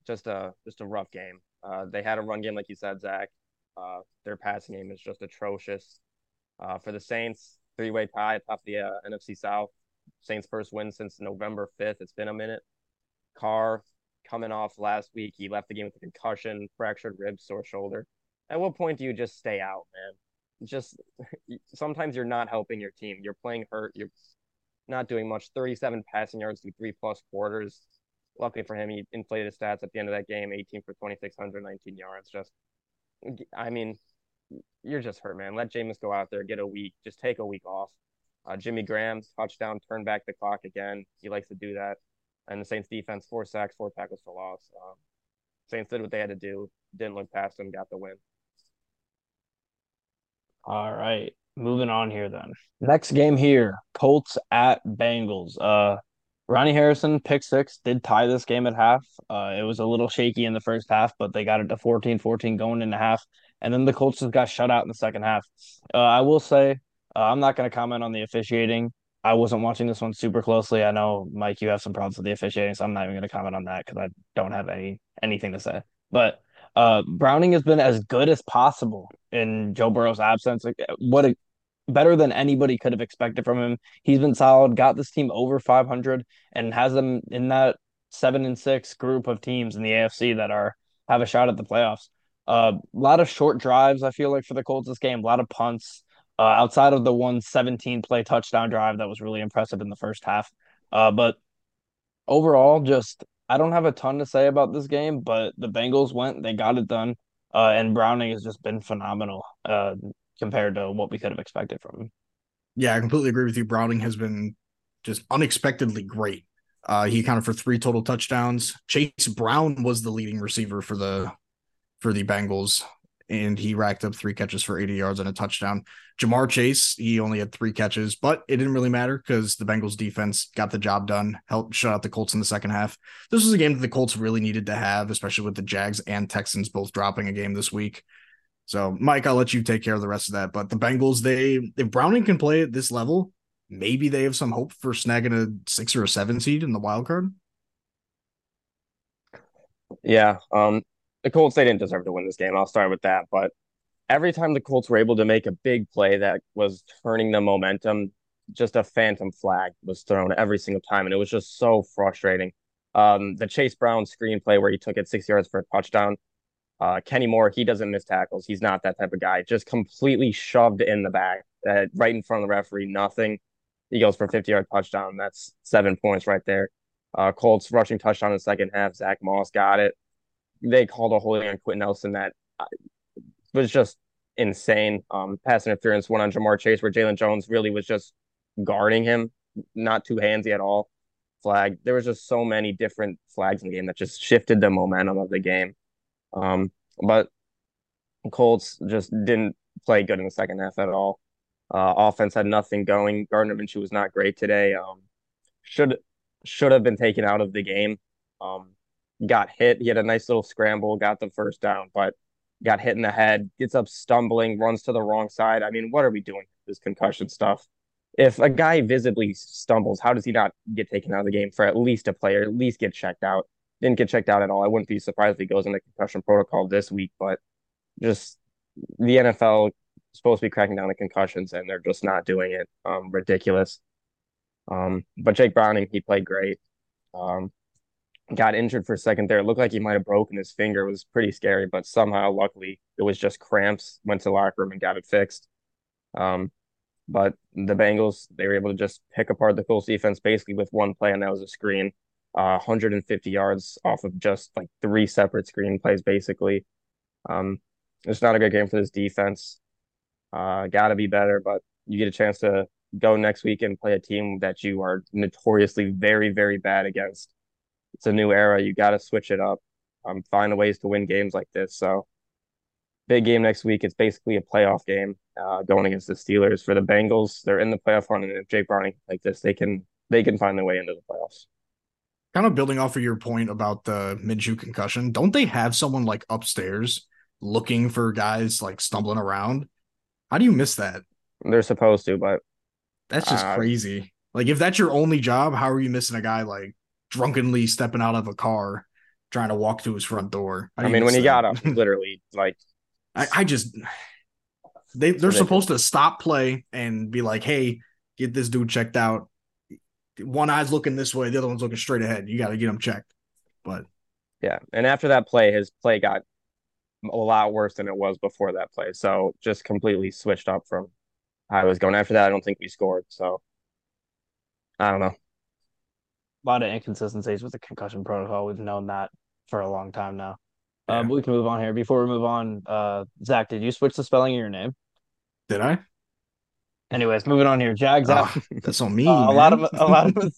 just a just a rough game. Uh, they had a run game, like you said, Zach. Uh, their passing game is just atrocious. Uh, for the Saints, three way tie atop the uh, NFC South. Saints first win since November 5th. It's been a minute. Carr coming off last week. He left the game with a concussion, fractured ribs, sore shoulder. At what point do you just stay out, man? Just <laughs> sometimes you're not helping your team. You're playing hurt. You're not doing much. 37 passing yards through three plus quarters. Luckily for him, he inflated his stats at the end of that game 18 for 2,619 yards. Just, I mean, you're just hurt, man. Let Jameis go out there, get a week, just take a week off. Uh, Jimmy Graham's touchdown, turn back the clock again. He likes to do that. And the Saints defense, four sacks, four tackles for loss. Um, Saints did what they had to do, didn't look past them, got the win. All right. Moving on here then. Next game here, Colts at Bengals. Uh Ronnie Harrison, pick six, did tie this game at half. Uh, it was a little shaky in the first half, but they got it to 14 14 going into half. And then the Colts just got shut out in the second half. Uh, I will say, uh, I'm not going to comment on the officiating. I wasn't watching this one super closely. I know, Mike, you have some problems with the officiating, so I'm not even going to comment on that because I don't have any anything to say. But uh, Browning has been as good as possible in Joe Burrow's absence. What a better than anybody could have expected from him. He's been solid, got this team over 500, and has them in that seven and six group of teams in the AFC that are have a shot at the playoffs. A uh, lot of short drives, I feel like, for the Colts this game, a lot of punts. Uh, outside of the one 17 play touchdown drive that was really impressive in the first half. Uh, but overall, just I don't have a ton to say about this game, but the Bengals went, they got it done. Uh, and Browning has just been phenomenal uh, compared to what we could have expected from him. Yeah, I completely agree with you. Browning has been just unexpectedly great. Uh, he accounted for three total touchdowns. Chase Brown was the leading receiver for the for the Bengals and he racked up three catches for 80 yards and a touchdown. Ja'Marr Chase, he only had three catches, but it didn't really matter because the Bengals defense got the job done, helped shut out the Colts in the second half. This was a game that the Colts really needed to have, especially with the Jags and Texans both dropping a game this week. So, Mike, I'll let you take care of the rest of that. But the Bengals, they if Browning can play at this level, maybe they have some hope for snagging a six or a seven seed in the wild card. Yeah, um, the Colts they didn't deserve to win this game. I'll start with that. But every time the Colts were able to make a big play that was turning the momentum, just a phantom flag was thrown every single time, and it was just so frustrating. Um, the Chase Brown screenplay where he took it six yards for a touchdown. Uh, Kenny Moore, he doesn't miss tackles. He's not that type of guy. Just completely shoved in the back, uh, right in front of the referee. Nothing. He goes for 50 yard touchdown. That's seven points right there. Uh, Colts rushing touchdown in the second half. Zach Moss got it they called a holding on Quenton Nelson that uh, was just insane. Um, pass interference one on Ja'Marr Chase where Jaylon Jones really was just guarding him, not too handsy at all. Flag. There was just so many different flags in the game that just shifted the momentum of the game. Um, but Colts just didn't play good in the second half at all. Uh, offense had nothing going. Gardner Minshew was not great today. Um, should should have been taken out of the game. Um, got hit. He had a nice little scramble, got the first down, but got hit in the head, gets up stumbling, runs to the wrong side. I mean, what are we doing? This concussion stuff. If a guy visibly stumbles, how does he not get taken out of the game for at least a player, at least get checked out? Didn't get checked out at all. I wouldn't be surprised if he goes into concussion protocol this week, but just the NFL supposed to be cracking down on concussions and they're just not doing it. Um, ridiculous. Um, but Jake Browning, he played great. Um, got injured for a second there. It looked like he might have broken his finger. It was pretty scary, but somehow, luckily, it was just cramps. Went to locker room and got it fixed. Um, but the Bengals, they were able to just pick apart the Colts defense basically with one play, and that was a screen. Uh, 150 yards off of just like three separate screen plays, basically. Um, it's not a good game for this defense. Uh, got to be better, but you get a chance to go next week and play a team that you are notoriously very, very bad against it's a new era. You got to switch it up. Um, find ways to win games like this. So, big game next week. It's basically a playoff game uh, going against the Steelers. For the Bengals, they're in the playoff run, and if Jake Browning like this, they can they can find their way into the playoffs. Kind of building off of your point about the Minshew concussion, don't they have someone like upstairs looking for guys like stumbling around? How do you miss that? They're supposed to, but that's just uh, crazy. Like if that's your only job, how are you missing a guy like drunkenly stepping out of a car trying to walk to his front door. I, I mean, when he got up, literally, like, <laughs> I, I just they they're supposed to stop play and be like, "Hey, get this dude checked out." One eye's looking this way, the other one's looking straight ahead. You got to get him checked. But yeah, and after that play, his play got a lot worse than it was before that play. So just completely switched up from how I was going. After that, I don't think we scored. So I don't know a lot of inconsistencies with the concussion protocol. We've known that for a long time now. Yeah. but we can move on here. Before we move on, uh, Zach, did you switch the spelling of your name? Did I? Anyways, moving on here. Jags. Ah, that's on me. <laughs> Uh, a lot of a lot of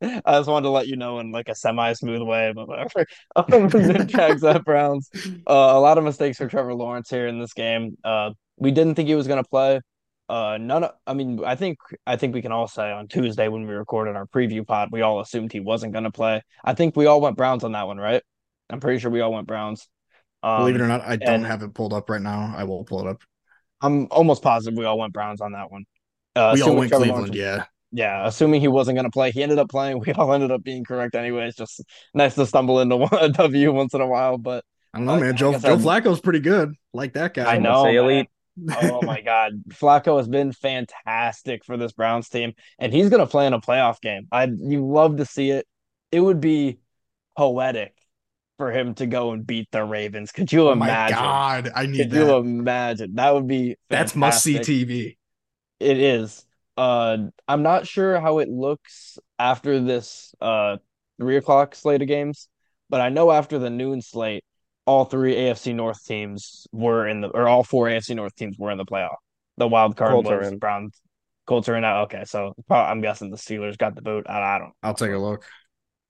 <laughs> I just wanted to let you know in like a semi smooth way, but whatever. Um, Jags at Browns. Uh, a lot of mistakes for Trevor Lawrence here in this game. Uh, we didn't think he was going to play. Uh, none. Of, I mean, I think I think we can all say on Tuesday when we recorded our preview pod, we all assumed he wasn't going to play. I think we all went Browns on that one, right? I'm pretty sure we all went Browns. Um, Believe it or not, I don't have it pulled up right now. I will pull it up. I'm almost positive we all went Browns on that one. Uh, we all went Trevor Cleveland, Lawrence- yeah. yeah, assuming he wasn't going to play, he ended up playing. <laughs> We all ended up being correct anyways. Just nice to stumble into one, <laughs> a W once in a while. But I don't know, man. Joe Joe Flacco's pretty good. Like that guy. I know, say elite. Oh my God, <laughs> Flacco has been fantastic for this Browns team, and he's going to play in a playoff game. I you love to see it. It would be poetic for him to go and beat the Ravens. Could you imagine? oh my god, I need Could you that. imagine? That would be That's must see. TV. It is. Uh, I'm not sure how it looks after this uh three o'clock slate of games, but I know after the noon slate, all three AFC North teams were in the, or all four AFC North teams were in the playoff. The wild card Colts was. Browns. Colts are in now. Okay, so prob- I'm guessing the Steelers got the boot. I, I don't, I'll take a look.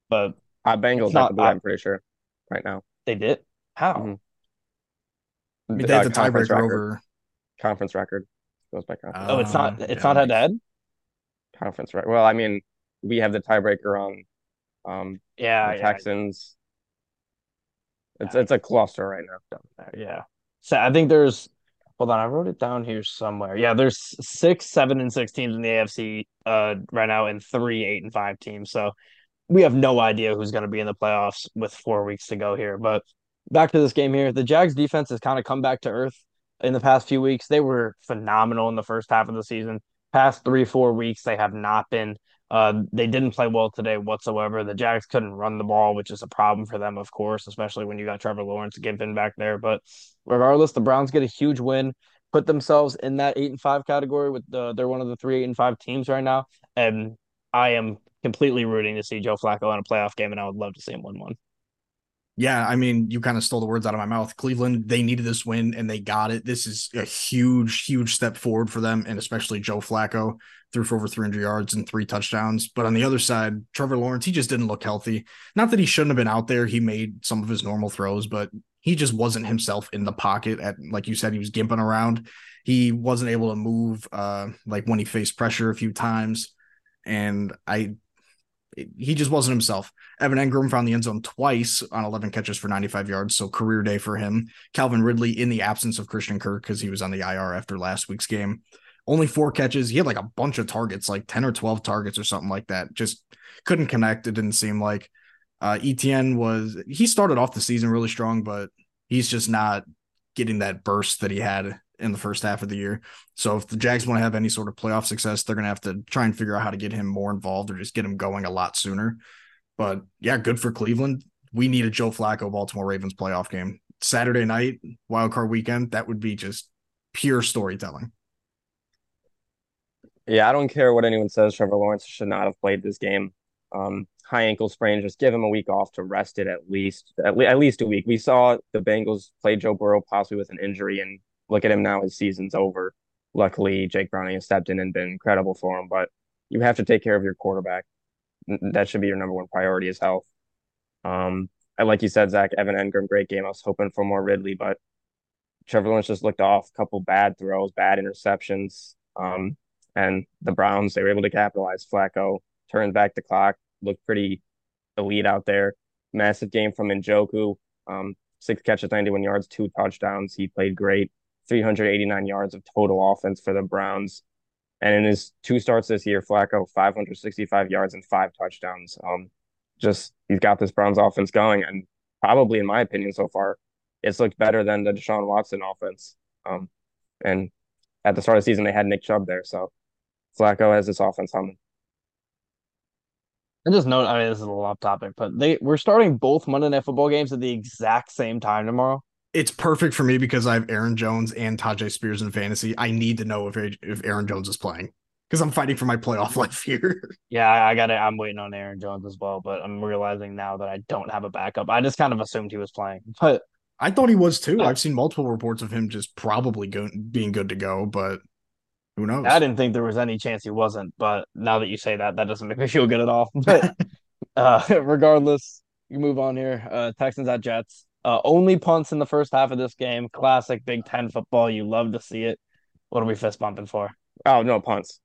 but Uh, Bengals It's have not- the boot, I- I'm pretty sure, right now. they did. How? Mhm. I mean, Uh, they have the conference tiebreaker over. Conference record goes by conference, Oh, it's not. It's yeah, not head to head. conference record. Well, I mean, we have the tiebreaker on um Yeah, the yeah, Texans. It's it's a cluster right now. down there. Yeah. So I think there's hold on, I wrote it down here somewhere. Yeah, there's six, seven, and six teams in the AFC uh right now and three, eight, and five teams. So we have no idea who's gonna be in the playoffs with four weeks to go here. But back to this game here. The Jags defense has kind of come back to earth in the past few weeks. They were phenomenal in the first half of the season. Past three, four weeks, they have not been. Uh, they didn't play well today whatsoever. The Jags couldn't run the ball, which is a problem for them, of course, especially when you got Trevor Lawrence given back there. But regardless, the Browns get a huge win, put themselves in that eight and five category. With the they're one of the three eight and five teams right now, and I am completely rooting to see Joe Flacco in a playoff game, and I would love to see him win one. Yeah, I mean, you kind of stole the words out of my mouth. Cleveland, they needed this win and they got it. This is a huge, huge step forward for them, and especially Joe Flacco threw for over 300 yards and three touchdowns. But on the other side, Trevor Lawrence, he just didn't look healthy. Not that he shouldn't have been out there. He made some of his normal throws, but he just wasn't himself in the pocket. At like you said, he was gimping around. He wasn't able to move, uh, like when he faced pressure a few times, and I he just wasn't himself. Evan Engram found the end zone twice on 11 catches for 95 yards, so career day for him. Calvin Ridley, in the absence of Christian Kirk, because he was on the IR after last week's game, only four catches. He had like a bunch of targets, like 10 or 12 targets or something like that. Just couldn't connect. It didn't seem like uh, Etienne was, he started off the season really strong, but he's just not getting that burst that he had in the first half of the year. So if the Jags want to have any sort of playoff success, they're going to have to try and figure out how to get him more involved or just get him going a lot sooner. But yeah, good for Cleveland. We need a Joe Flacco Baltimore Ravens playoff game. Saturday night, wild card weekend, that would be just pure storytelling. Yeah, I don't care what anyone says. Trevor Lawrence should not have played this game. Um, high ankle sprain. Just give him a week off to rest it at least, at, le- at least a week. We saw the Bengals play Joe Burrow possibly with an injury, and look at him now. His season's over. Luckily, Jake Browning has stepped in and been incredible for him. But you have to take care of your quarterback. That should be your number one priority is health. Um, and like you said, Zach, Evan Engram, great game. I was hoping for more Ridley, but Trevor Lawrence just looked off. A couple bad throws, bad interceptions. Um, and the Browns, they were able to capitalize. Flacco turned back the clock, looked pretty elite out there. Massive game from Njoku. Um, six catches, 91 yards, two touchdowns. He played great. 389 yards of total offense for the Browns. And in his two starts this year, Flacco, 565 yards and five touchdowns. Um, just he's got this Browns offense going, and probably, in my opinion, so far, it's looked better than the Deshaun Watson offense. Um, and at the start of the season, they had Nick Chubb there, so Flacco has this offense humming. And just note, I mean, this is a little off topic, but they we're starting both Monday Night Football games at the exact same time tomorrow. It's perfect for me because I have Aaron Jones and Tyjae Spears in fantasy. I need to know if if Aaron Jones is playing because I'm fighting for my playoff <laughs> life here. Yeah, I, got it. I'm waiting on Aaron Jones as well, but I'm realizing now that I don't have a backup. I just kind of assumed he was playing, but I thought he was too. I've seen multiple reports of him just probably go, being good to go, but who knows? I didn't think there was any chance he wasn't, but now that you say that, that doesn't make me feel good at all. <laughs> But uh, <laughs> regardless, you move on here. Uh, Texans at Jets. Uh, only punts in the first half of this game. Classic Big Ten football. You love to see it. What are we fist bumping for? Oh no punts.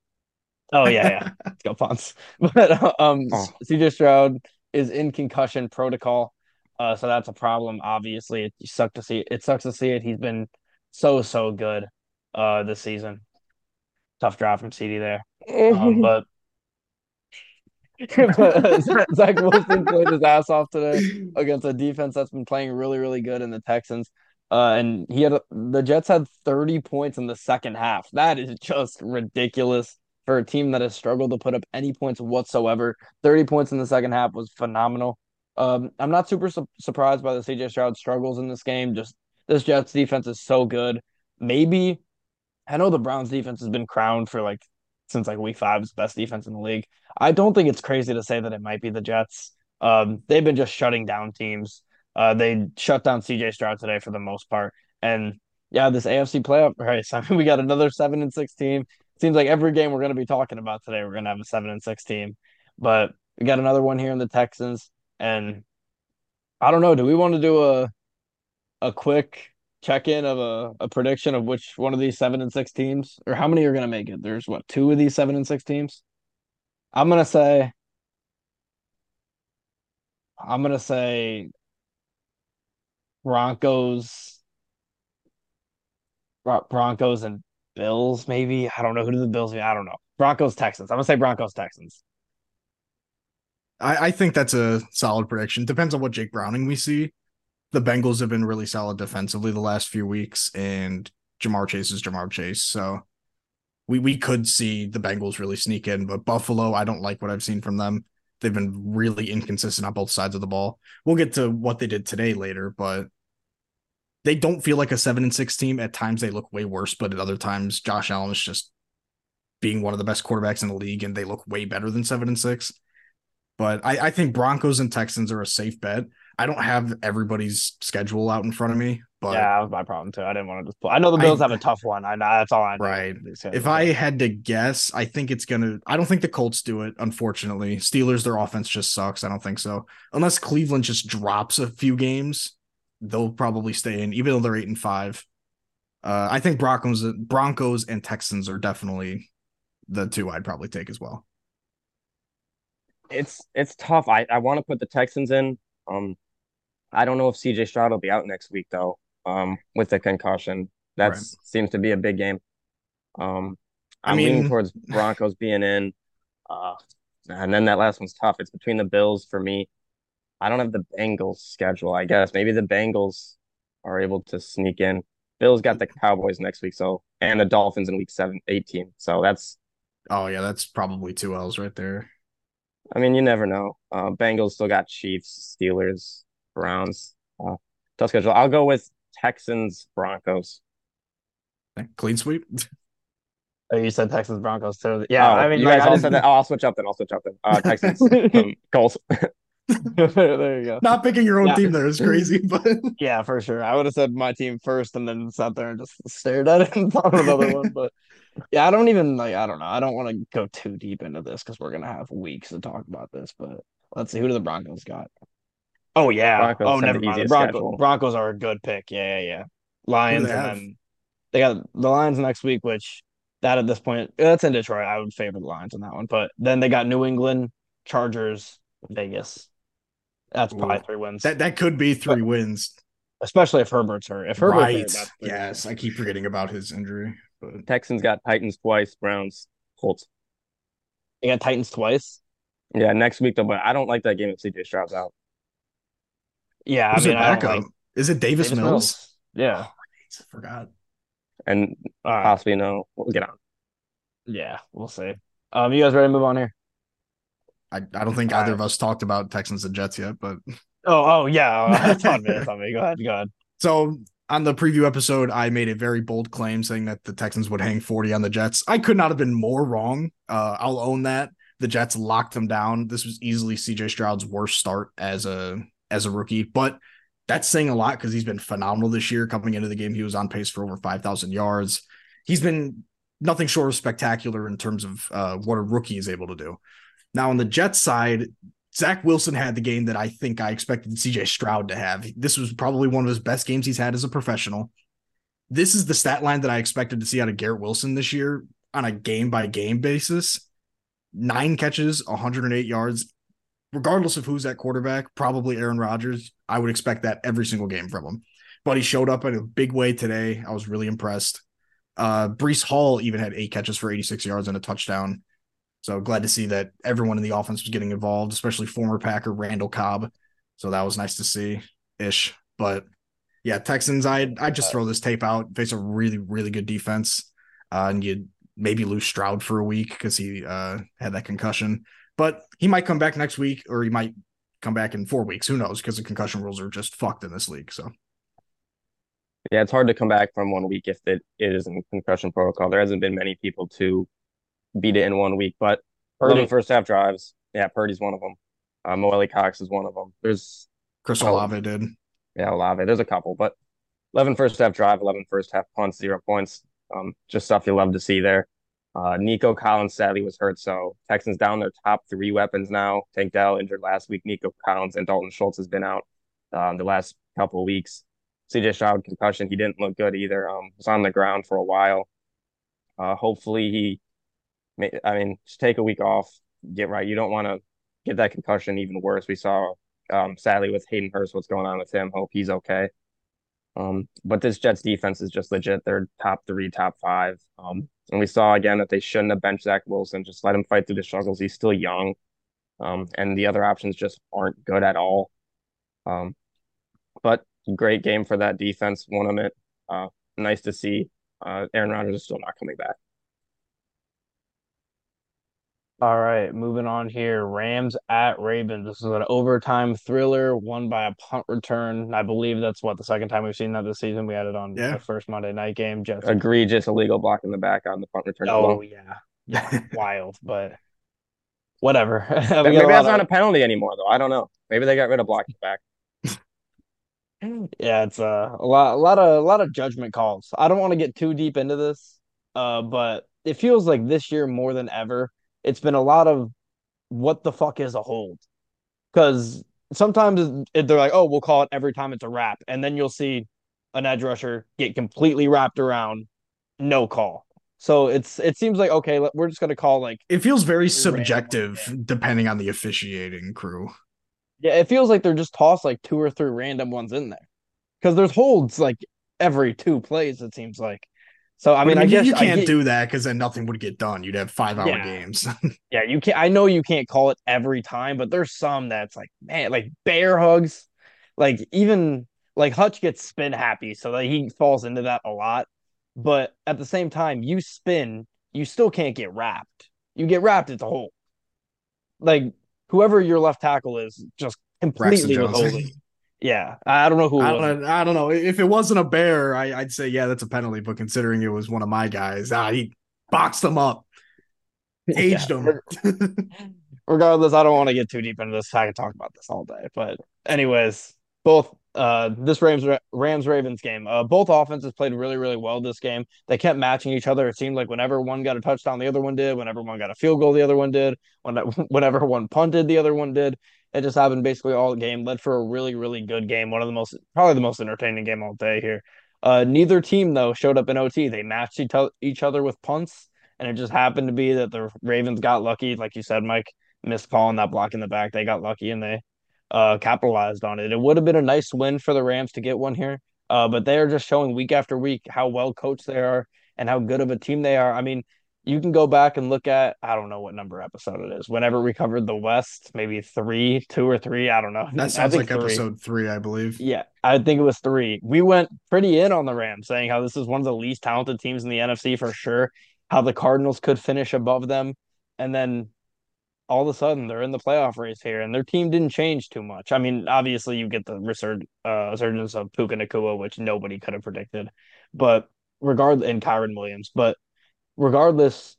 Oh yeah, yeah. <laughs> Let's go punts. <laughs> But um, oh. CJ Stroud is in concussion protocol, uh, so that's a problem. Obviously, it sucks to see. It. it sucks to see it. He's been so so good uh this season. Tough drop from CD there, <laughs> um, but Zach Wilson played his ass off today against a defense that's been playing really, really good in the Texans. Uh, and he had the Jets had 30 points in the second half. That is just ridiculous for a team that has struggled to put up any points whatsoever. 30 points in the second half was phenomenal. Um, I'm not super su- surprised by the CJ Stroud struggles in this game. Just this Jets defense is so good. Maybe I know the Browns defense has been crowned for like since like week five five's best defense in the league. I don't think it's crazy to say that it might be the Jets. Um, they've been just shutting down teams. Uh, they shut down CJ Stroud today for the most part. And yeah, this AFC playoff race. I mean, we got another seven and six team. Seems like every game we're going to be talking about today, we're going to have a seven and six team. But we got another one here in the Texans, and I don't know. Do we want to do a a quick check in of a, a prediction of which one of these seven and six teams, or how many are going to make it? There's what two of these seven and six teams. I'm gonna say. I'm gonna say. Broncos. Broncos and Bills, maybe. I don't know who do the Bills. I don't know. Broncos Texans. I'm gonna say Broncos Texans. I, I think that's a solid prediction. Depends on what Jake Browning we see the Bengals have been really solid defensively the last few weeks, and Ja'Marr Chase is Ja'Marr Chase. So we we could see the Bengals really sneak in, but Buffalo, I don't like what I've seen from them. They've been really inconsistent on both sides of the ball. We'll get to what they did today later, but they don't feel like a seven and six team. At times they look way worse, but at other times Josh Allen is just being one of the best quarterbacks in the league, and they look way better than seven and six. But I, I think Broncos and Texans are a safe bet. I don't have everybody's schedule out in front of me, but yeah, that was my problem too. I didn't want to just. Pull. I know the Bills I, have a tough one. I know that's all I know. Right. If I had to guess, I think it's gonna. I don't think the Colts do it. Unfortunately, Steelers their offense just sucks. I don't think so. Unless Cleveland just drops a few games, they'll probably stay in, even though they're eight and five. Uh, I think Broncos, Broncos and Texans are definitely the two I'd probably take as well. It's it's tough. I, I want to put the Texans in. Um, I don't know if CJ Stroud will be out next week though. Um, with the concussion, that right. seems to be a big game. Um, I'm I mean, leaning towards Broncos being in. Uh, and then that last one's tough. It's between the Bills for me. I don't have the Bengals schedule. I guess maybe the Bengals are able to sneak in. Bills got the Cowboys next week, so and the Dolphins in week seven, 18. So that's oh yeah, that's probably two L's right there. I mean, you never know. Uh, Bengals still got Chiefs, Steelers, Browns. Uh, tough schedule. I'll go with Texans, Broncos. Clean sweep. Oh, you said Texans, Broncos too. Yeah, oh, I mean, you guys like, all said that. Oh, I'll switch up then. I'll switch up then. Uh, <laughs> Texans, um, Colts. <laughs> <laughs> there you go. Not picking your own yeah. team there is crazy, <laughs> but <laughs> yeah, for sure. I would have said my team first and then sat there and just stared at it and thought of another one. But yeah, I don't even like. I don't know. I don't want to go too deep into this because we're gonna have weeks to talk about this. But let's see who do the Broncos got. Oh yeah. Broncos oh, never mind. Broncos, Broncos are a good pick. Yeah, yeah, yeah. Lions and then they got the Lions next week, which that at this point that's in Detroit. I would favor the Lions on that one. But then they got New England, Chargers, Vegas. That's probably Ooh, three wins. That that could be three but, wins. Especially if Herbert's hurt. If Herbert's right. hurt, yes, I keep forgetting about his injury. But Texans got Titans twice, Browns, Colts. You got Titans twice. Yeah, next week though, but I don't like that game if CJ Stroud's out. Yeah, Who's I mean, backup? Like, Is it Davis, Davis Mills? Mills? Yeah, oh, I forgot. And right. possibly no. We'll get on. Yeah, we'll see. Um, you guys ready to move on here? I, I don't think either of us talked about Texans and Jets yet, but <laughs> oh oh yeah, <laughs> that's on me. That's on me. Go ahead, go ahead. So on the preview episode, I made a very bold claim saying that the Texans would hang 40 on the Jets. I could not have been more wrong. Uh, I'll own that. The Jets locked them down. This was easily CJ Stroud's worst start as a as a rookie, but that's saying a lot because he's been phenomenal this year. Coming into the game, he was on pace for over 5,000 yards. He's been nothing short of spectacular in terms of uh, what a rookie is able to do. Now, on the Jets side, Zach Wilson had the game that I think I expected CJ Stroud to have. This was probably one of his best games he's had as a professional. This is the stat line that I expected to see out of Garrett Wilson this year on a game by game basis. Nine catches, 108 yards, regardless of who's at quarterback, probably Aaron Rodgers. I would expect that every single game from him. But he showed up in a big way today. I was really impressed. Uh, Breece Hall even had eight catches for 86 yards and a touchdown. So glad to see that everyone in the offense was getting involved, especially former Packer Randall Cobb. So that was nice to see ish. But yeah, Texans, I'd I'd just throw this tape out, face a really, really good defense. Uh, and you'd maybe lose Stroud for a week because he uh, had that concussion. But he might come back next week, or he might come back in four weeks. Who knows? Because the concussion rules are just fucked in this league. So yeah, it's hard to come back from one week if it, it is in concussion protocol. There hasn't been many people to beat it in one week, but Purdy first half drives. Yeah, Purdy's one of them. Uh, Mo Alie-Cox is one of them. There's Chris Olave did. Yeah, Olave. There's a couple, but 11 first half drive, 11 first half punts, zero points. Um, just stuff you love to see there. Uh, Nico Collins sadly was hurt, so Texans down their top three weapons now. Tank Dell injured last week. Nico Collins and Dalton Schultz has been out um, the last couple of weeks. CJ Stroud concussion, he didn't look good either. Um, was on the ground for a while. Uh, hopefully he, I mean, just take a week off, get right. You don't want to get that concussion even worse. We saw, um, sadly with Hayden Hurst, what's going on with him. Hope he's okay. Um, but this Jets defense is just legit. They're top three, top five. Um, and we saw again that they shouldn't have benched Zach Wilson. Just let him fight through the struggles. He's still young. Um, and the other options just aren't good at all. Um, but great game for that defense. Won them it. Uh, nice to see. Uh, Aaron Rodgers is still not coming back. All right, moving on here. Rams at Ravens. This is an overtime thriller won by a punt return. I believe that's what the second time we've seen that this season. We had it on yeah. the first Monday night game. Just egregious illegal block in the back on the punt return. Oh yeah, yeah, wild, but whatever. <laughs> Maybe that's not a penalty anymore, though. I don't know. Maybe they got rid of blocking back. yeah, it's uh, a lot, a lot of, a lot of judgment calls. I don't want to get too deep into this, uh, but it feels like this year more than ever it's been a lot of what the fuck is a hold? Because sometimes they're like, oh, we'll call it every time it's a wrap. And then you'll see an edge rusher get completely wrapped around, no call. So it's it seems like okay, we're just gonna call like it feels very subjective depending on the officiating crew. Yeah, it feels like they're just tossed like two or three random ones in there because there's holds like every two plays. It seems like so I mean, I, mean, I guess you can't get, do that because then nothing would get done. You'd have five hour yeah. games. <laughs> yeah, you can't. I know you can't call it every time, but there's some that's like man, like bear hugs, like even like Hutch gets spin happy, so that he falls into that a lot. But at the same time, you spin, you still can't get wrapped. You get wrapped, it's a hole. Like whoever your left tackle is, just completely withholding. Yeah, I don't know who. I don't, I don't know. If it wasn't a bear, I, would say yeah, that's a penalty. But considering it was one of my guys, ah, he boxed them up, <laughs> aged him. <laughs> Regardless, I don't want to get too deep into this. I can talk about this all day. But anyways, both uh this Rams Rams Ravens game, uh both offenses played really really well this game. They kept matching each other. It seemed like whenever one got a touchdown, the other one did. Whenever one got a field goal, the other one did. When <laughs> whenever one punted, the other one did. It just happened basically all game. Led for a really, really good game. One of the most, probably the most entertaining game all day here. Uh, neither team though showed up in OT. They matched each other with punts, and it just happened to be that the Ravens got lucky, like you said, Mike missed calling that block in the back. They got lucky and they uh, capitalized on it. It would have been a nice win for the Rams to get one here, uh, but they are just showing week after week how well coached they are and how good of a team they are. I mean, you can go back and look at I don't know what number episode it is. Whenever we covered the West, maybe three, two or three. I don't know. That sounds like three. episode three, I believe. Yeah, I think it was three. We went pretty in on the Rams, saying how this is one of the least talented teams in the NFC for sure. How the Cardinals could finish above them, and then all of a sudden they're in the playoff race here, and their team didn't change too much. I mean, obviously you get the resurg- uh, resurgence of Puka Nacua, which nobody could have predicted, but regardless, and Kyren Williams, but regardless,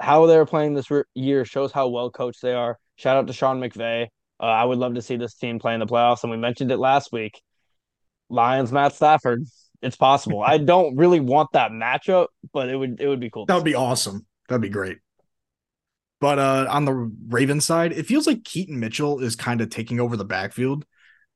how they're playing this year shows how well coached they are. Shout out to Sean McVay. Uh, I would love to see this team play in the playoffs, and we mentioned it last week. Lions, Matt Stafford. It's possible. I <laughs> don't really want that matchup, but it would it would be cool. That would be awesome. That'd be great. But uh, on the Ravens side, it feels like Keaton Mitchell is kind of taking over the backfield.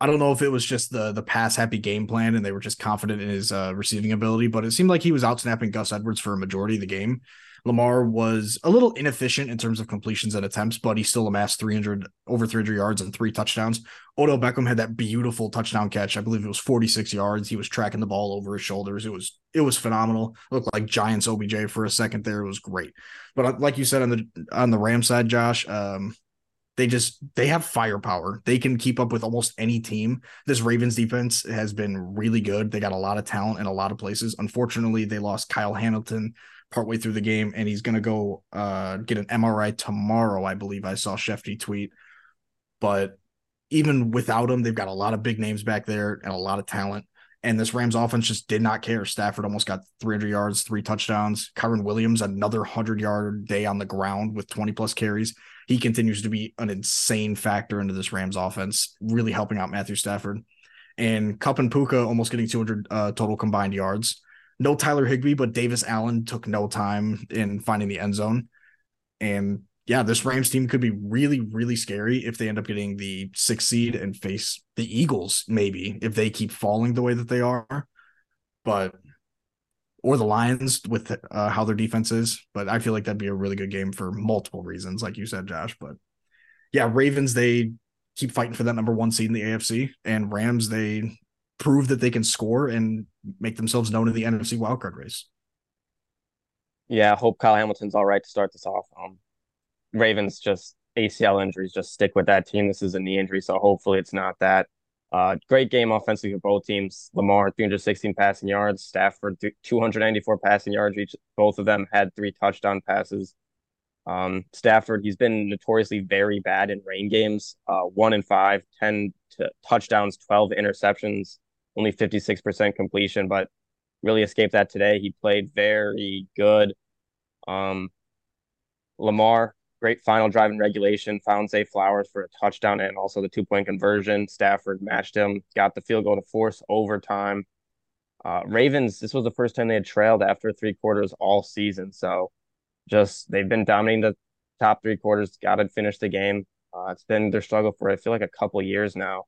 I don't know if it was just the the pass happy game plan and they were just confident in his uh, receiving ability, but it seemed like he was out snapping Gus Edwards for a majority of the game. Lamar was a little inefficient in terms of completions and attempts, but he still amassed 300 over 300 yards and three touchdowns. Odell Beckham had that beautiful touchdown catch. I believe it was 46 yards. He was tracking the ball over his shoulders. It was it was phenomenal. It looked like Giants OBJ for a second there. It was great. But uh, like you said on the on the Ram side, Josh, um, they just they have firepower. They can keep up with almost any team. This Ravens defense has been really good. They got a lot of talent in a lot of places. Unfortunately, they lost Kyle Hamilton partway through the game, and he's gonna go uh, get an MRI tomorrow. I believe I saw Shefty tweet. But even without him, they've got a lot of big names back there and a lot of talent. And this Rams offense just did not care. Stafford almost got 300 yards, three touchdowns. Kyren Williams, another 100 yard day on the ground with 20 plus carries. He continues to be an insane factor into this Rams offense, really helping out Matthew Stafford. And Kupp and Puka almost getting 200 uh, total combined yards. No Tyler Higbee, but Davis Allen took no time in finding the end zone. And yeah, this Rams team could be really, really scary if they end up getting the sixth seed and face the Eagles, maybe if they keep falling the way that they are. But or the Lions with uh, how their defense is. But I feel like that'd be a really good game for multiple reasons, like you said, Josh. But yeah, Ravens they keep fighting for that number one seed in the AFC, and Rams they prove that they can score and make themselves known in the NFC wildcard race. Yeah, I hope Kyle Hamilton's all right to start this off. Um, Ravens just ACL injuries just stick with that team. This is a knee injury, so hopefully it's not that. Uh, great game offensively for both teams. Lamar 316 passing yards, Stafford 294 passing yards. Each both of them had three touchdown passes. Um, Stafford, he's been notoriously very bad in rain games. Uh, one in five, 10 to touchdowns, 12 interceptions, only 56% completion, but really escaped that today. He played very good. Um, Lamar, great final drive in regulation, found Zay Flowers for a touchdown and also the two point conversion. Stafford matched him, got the field goal to force overtime. Uh, Ravens, this was the first time they had trailed after three quarters all season. So just they've been dominating the top three quarters, got to finish the game. Uh, it's been their struggle for I feel like a couple years now.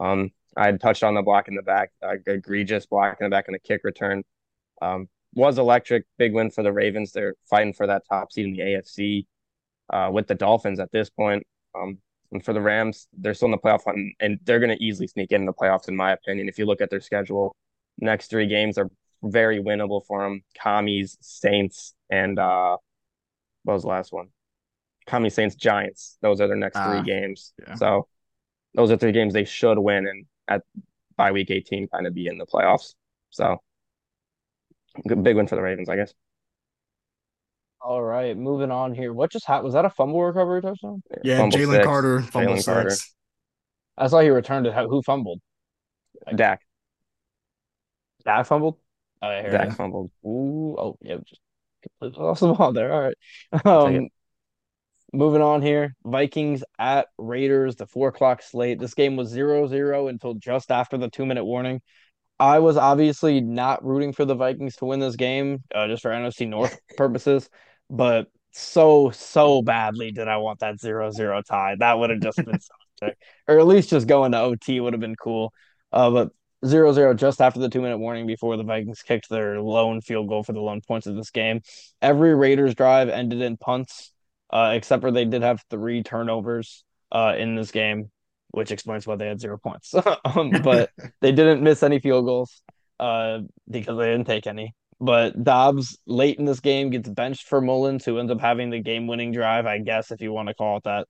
Um, I had touched on the block in the back, uh, egregious block in the back and the kick return. Um, was electric, big win for the Ravens. They're fighting for that top seed in the AFC uh, with the Dolphins at this point. Um, and for the Rams, they're still in the playoff hunt, and they're going to easily sneak in the playoffs, in my opinion. If you look at their schedule, next three games are very winnable for them. Commies, Saints, and uh, what was the last one? Commies, Saints, Giants. Those are their next three ah, games. Yeah. So those are three games they should win, and at by week 18, kind of be in the playoffs. So big win for the Ravens, I guess. All right, moving on here. What just happened? Was that a fumble recovery touchdown? Yeah, Jalen Carter fumble Jalen Carter. I saw he returned it. Who fumbled? Dak. Dak fumbled. Oh, I Dak you. fumbled. Ooh, oh yeah, just completely lost the ball there. All right. Um, moving on here. Vikings at Raiders. The four o'clock slate. This game was 0-0 until just after the two minute warning. I was obviously not rooting for the Vikings to win this game, uh, just for NFC North purposes but so so badly did I want that zero zero tie. That would have just been so <laughs> sick. or at least just going to OT would have been cool. Uh, but zero zero just after the two minute warning before the Vikings kicked their lone field goal for the lone points of this game. Every Raiders drive ended in punts, uh, except for they did have three turnovers uh, in this game, which explains why they had zero points. <laughs> um, but <laughs> they didn't miss any field goals uh, because they didn't take any. But Dobbs late in this game gets benched for Mullens, who ends up having the game winning drive, I guess, if you want to call it that,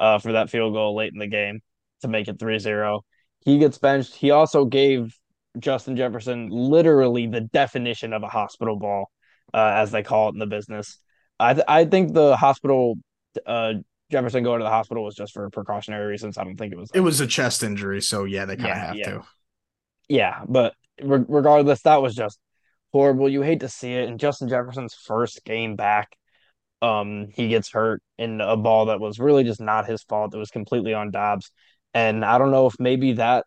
uh, for that field goal late in the game to make it 3 0. He gets benched. He also gave Justin Jefferson literally the definition of a hospital ball, uh, as they call it in the business. I, th- I think the hospital, uh, Jefferson going to the hospital was just for precautionary reasons. I don't think it was. Like, it was a chest injury, so yeah, they kind of yeah, have yeah. to. Yeah, but re- regardless, that was just horrible. You hate to see it. And Justin Jefferson's first game back, Um, he gets hurt in a ball that was really just not his fault. It was completely on Dobbs. And I don't know if maybe that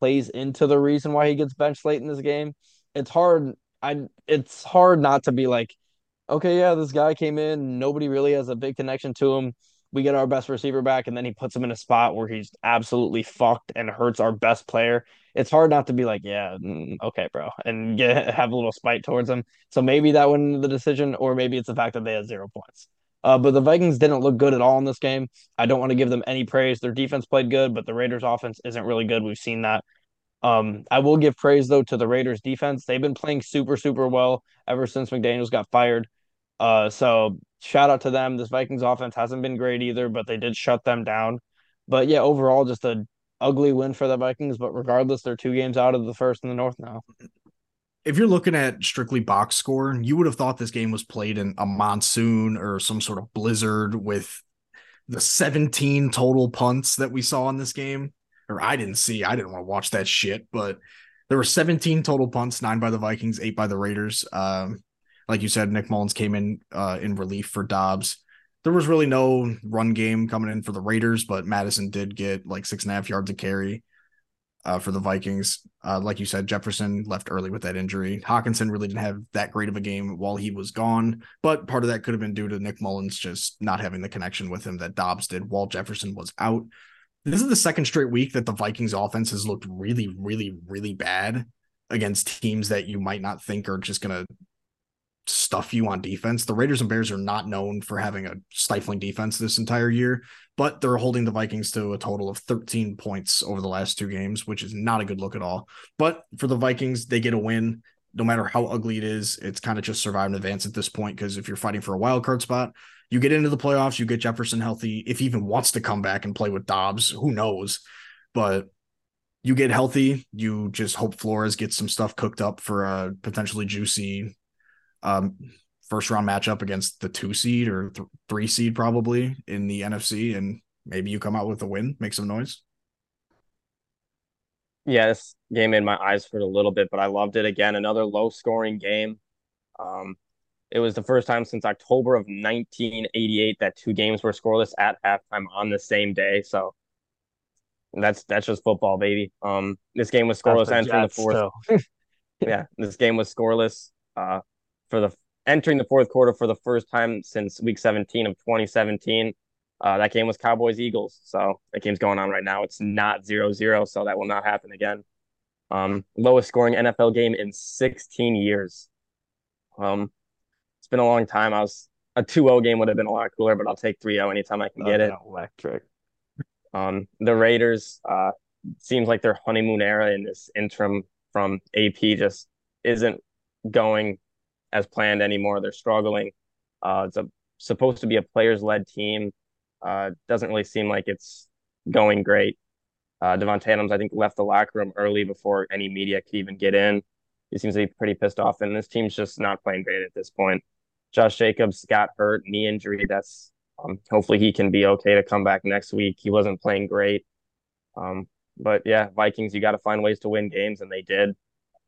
plays into the reason why he gets benched late in this game. It's hard. I it's hard not to be like, okay, yeah, this guy came in, nobody really has a big connection to him. We get our best receiver back, and then he puts him in a spot where he's absolutely fucked and hurts our best player. It's hard not to be like, yeah, mm, okay, bro, and get, have a little spite towards him. So maybe that went into the decision, or maybe it's the fact that they had zero points. Uh, but the Vikings didn't look good at all in this game. I don't want to give them any praise. Their defense played good, but the Raiders' offense isn't really good. We've seen that. Um, I will give praise though to the Raiders' defense. They've been playing super, super well ever since McDaniels got fired. Uh, so shout out to them. This Vikings offense hasn't been great either, but they did shut them down. But yeah, overall, just a ugly win for the Vikings. But regardless, they're two games out of the first in the North now if you're looking at strictly box score, you would have thought this game was played in a monsoon or some sort of blizzard with the 17 total punts that we saw in this game. Or I didn't see, I didn't want to watch that shit, but there were 17 total punts, nine by the Vikings, eight by the Raiders. Um, like you said, Nick Mullens came in uh, in relief for Dobbs. There was really no run game coming in for the Raiders, but Mattison did get like six and a half yards to carry uh, for the Vikings. Uh, like you said, Jefferson left early with that injury. Hockenson really didn't have that great of a game while he was gone, but part of that could have been due to Nick Mullens just not having the connection with him that Dobbs did while Jefferson was out. This is the second straight week that the Vikings offense has looked really, really, really bad against teams that you might not think are just going to stuff you on defense. The Raiders and Bears are not known for having a stifling defense this entire year, but they're holding the Vikings to a total of 13 points over the last two games, which is not a good look at all. But for the Vikings, they get a win. No matter how ugly it is, it's kind of just survive and advance at this point. Because if you're fighting for a wild card spot, you get into the playoffs, you get Jefferson healthy. If he even wants to come back and play with Dobbs, who knows? But you get healthy, you just hope Flores gets some stuff cooked up for a potentially juicy um, first round matchup against the two seed or th- three seed probably in the NFC, and maybe you come out with a win, make some noise. Yeah, this game made my eyes hurt a little bit, but I loved it again. Another low scoring game. Um, it was the first time since October of 1988 that two games were scoreless at halftime on the same day. So that's that's just football, baby. Um, this game was scoreless entering the fourth. <laughs> yeah, this game was scoreless. Uh, for the entering the fourth quarter for the first time since week 17 of 2017. Uh, that game was Cowboys Eagles. So that game's going on right now. It's not 0 0, so that will not happen again. Um, lowest scoring NFL game in 16 years. Um, it's been a long time. I was a 2-0 game would have been a lot cooler, but I'll take 3-0 anytime I can get it. Electric. Um, the Raiders uh, seems like their honeymoon era in this interim from AP just isn't going as planned anymore. They're struggling. Uh, it's a supposed to be a players led team. Uh, doesn't really seem like it's going great. Uh, Davante Adams, I think, left the locker room early before any media could even get in. He seems to be pretty pissed off, and this team's just not playing great at this point. Josh Jacobs got hurt, knee injury. That's um, hopefully he can be okay to come back next week. He wasn't playing great. Um, but yeah, Vikings, you got to find ways to win games, and they did.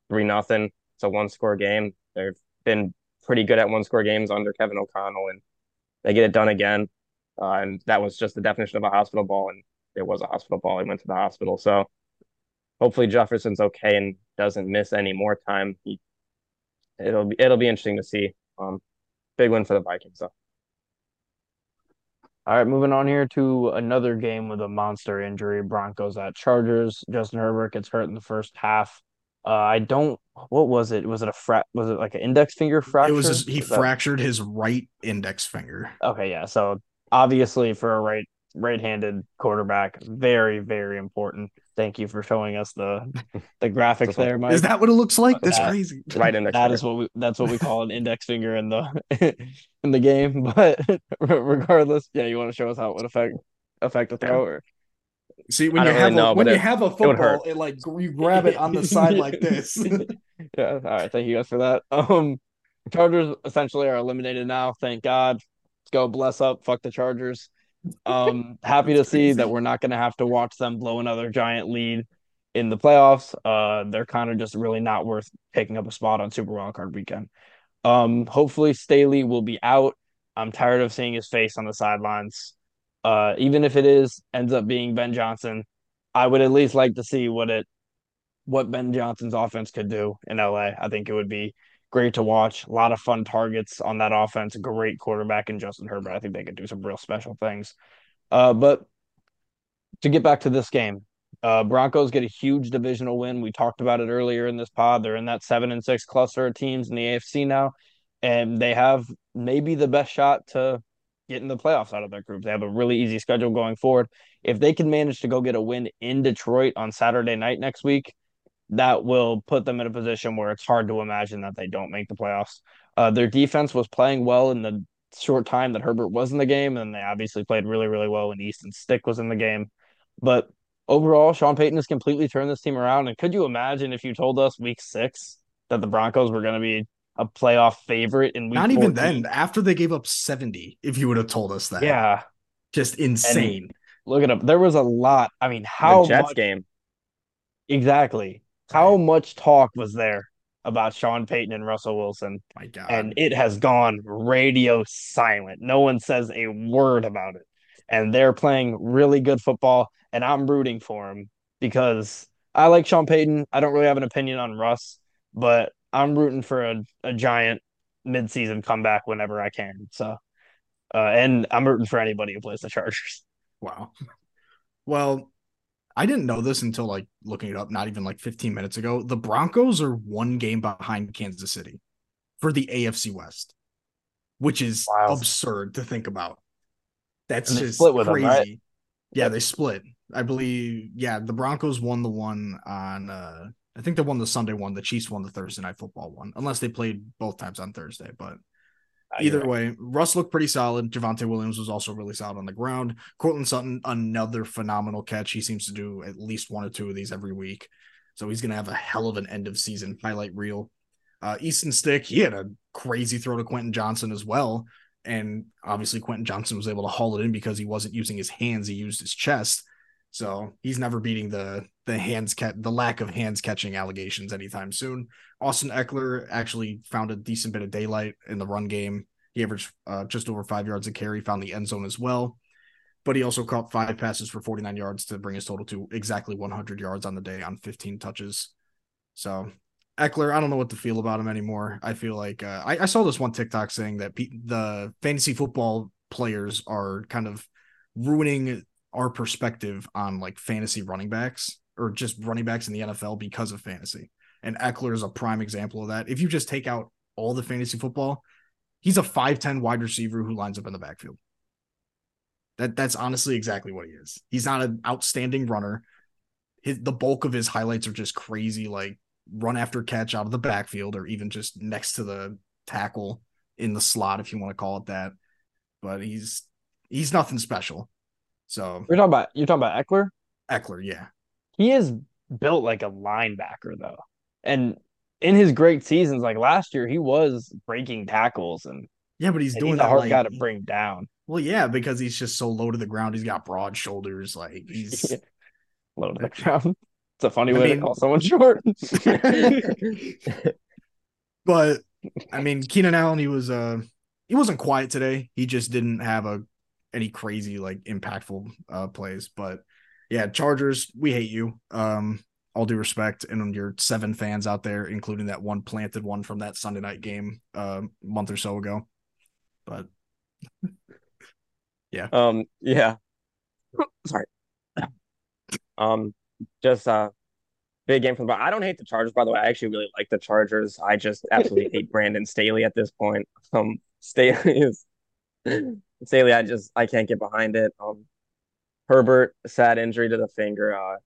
Three nothing. It's a one score game. They've been pretty good at one score games under Kevin O'Connell, and they get it done again. Uh, and that was just the definition of a hospital ball, and it was a hospital ball. He went to the hospital, so hopefully Jefferson's okay and doesn't miss any more time. He, it'll be it'll be interesting to see. Um, big win for the Vikings, though. All right, moving on here to another game with a monster injury. Broncos at Chargers. Justin Herbert gets hurt in the first half. Uh, I don't. What was it? Was it a fra- Was it like an index finger fracture? It was. His, he was fractured that... his right index finger. Okay, yeah. So obviously, for a right right-handed quarterback, very very important. Thank you for showing us the <laughs> the graphics there, Mike. Is that what it looks like? That's that, crazy. Right index. That finger. is what we. That's what we call an index finger in the <laughs> in the game. <laughs> But regardless, yeah, you want to show us how it would affect affect a throw? See, when you have really a, know, when you it, have a football, it, it, like you grab it on the side like this. Yeah. All right. Thank you guys for that. <laughs> Um, Chargers essentially are eliminated now. Thank God. Let's go. Bless up. Fuck the Chargers. Um, <laughs> happy to see that we're not going to have to watch them blow another giant lead in the playoffs. Uh, they're kind of just really not worth picking up a spot on Super Wildcard weekend. Um, hopefully Staley will be out I'm tired of seeing his face on the sidelines. Uh, even if it is ends up being Ben Johnson, I would at least like to see what it what Ben Johnson's offense could do in LA. I think it would be great to watch. A lot of fun targets on that offense. Great quarterback in Justin Herbert. I think they could do some real special things. Uh, but to get back to this game, uh, Broncos get a huge divisional win. We talked about it earlier in this pod. They're in that seven and six cluster of teams in the AFC now, and they have maybe the best shot to get in the playoffs out of their group. They have a really easy schedule going forward. If they can manage to go get a win in Detroit on Saturday night next week, that will put them in a position where it's hard to imagine that they don't make the playoffs. Uh, their defense was playing well in the short time that Herbert was in the game, and they obviously played really, really well when Easton Stick was in the game. But overall, Sean Payton has completely turned this team around. And could you imagine if you told us week six that the Broncos were going to be a playoff favorite in week Not 14? even then, after they gave up 70, if you would have told us that. Yeah. Just insane. Look at them. There was a lot. I mean, how the Jets much game. exactly? How much talk was there about Sean Payton and Russell Wilson? My God. and it has gone radio silent. No one says a word about it. And they're playing really good football, and I'm rooting for them because I like Sean Payton. I don't really have an opinion on Russ, but I'm rooting for a, a giant midseason comeback whenever I can. So, uh, and I'm rooting for anybody who plays the Chargers. Wow. Well, I didn't know this until like looking it up not even like 15 minutes ago. The Broncos are one game behind Kansas City for the AFC West, which is Wow. absurd to think about. That's just with them, crazy. right? Yeah, they split. I believe. Yeah, the Broncos won the one on. uh I think they won the Sunday one. The Chiefs won the Thursday night football one, unless they played both times on Thursday. But Either way, Russ looked pretty solid. Javonte Williams was also really solid on the ground. Courtland Sutton, another phenomenal catch. He seems to do at least one or two of these every week. So he's going to have a hell of an end of season highlight reel. Uh, Easton Stick, he had a crazy throw to Quentin Johnston as well. And obviously, Quentin Johnston was able to haul it in because he wasn't using his hands, he used his chest. So he's never beating the the hands cat the lack of hands catching allegations anytime soon. Austin Ekeler actually found a decent bit of daylight in the run game. He averaged uh, just over five yards a carry, found the end zone as well. But he also caught five passes for 49 yards to bring his total to exactly 100 yards on the day on 15 touches. So Ekeler, I don't know what to feel about him anymore. I feel like uh, I, I saw this one TikTok saying that pe- the fantasy football players are kind of ruining our perspective on like fantasy running backs or just running backs in the NFL because of fantasy. And Ekeler is a prime example of that. If you just take out all the fantasy football, he's a 5'10 wide receiver who lines up in the backfield. That that's honestly exactly what he is. He's not an outstanding runner. His, the bulk of his highlights are just crazy, like run after catch out of the backfield or even just next to the tackle in the slot, if you want to call it that. But he's he's nothing special. So You're talking about you're talking about Ekeler. Ekeler, yeah. He is built like a linebacker though, and in his great seasons, like last year, he was breaking tackles and, Yeah, but he's doing he's a hard like, guy to bring down. Well, yeah, because he's just so low to the ground. He's got broad shoulders. Like <laughs> he's Low to the <laughs> ground. It's a funny I way mean- to call someone <laughs> short. but I mean, Keenan Allen, he was uh he wasn't quiet today. He just didn't have a any crazy like impactful uh plays. But yeah, Chargers, we hate you. Um, all due respect, and your seven fans out there, including that one planted one from that Sunday night game uh, a month or so ago. But <laughs> yeah, Um, yeah. <coughs> Sorry. <coughs> Um, just uh, big game from the. I don't hate the Chargers, by the way. I actually really like the Chargers. I just absolutely hate <laughs> Brandon Staley at this point. Um, Staley is Staley. I just I can't get behind it. Um, Herbert sad injury to the finger. Uh,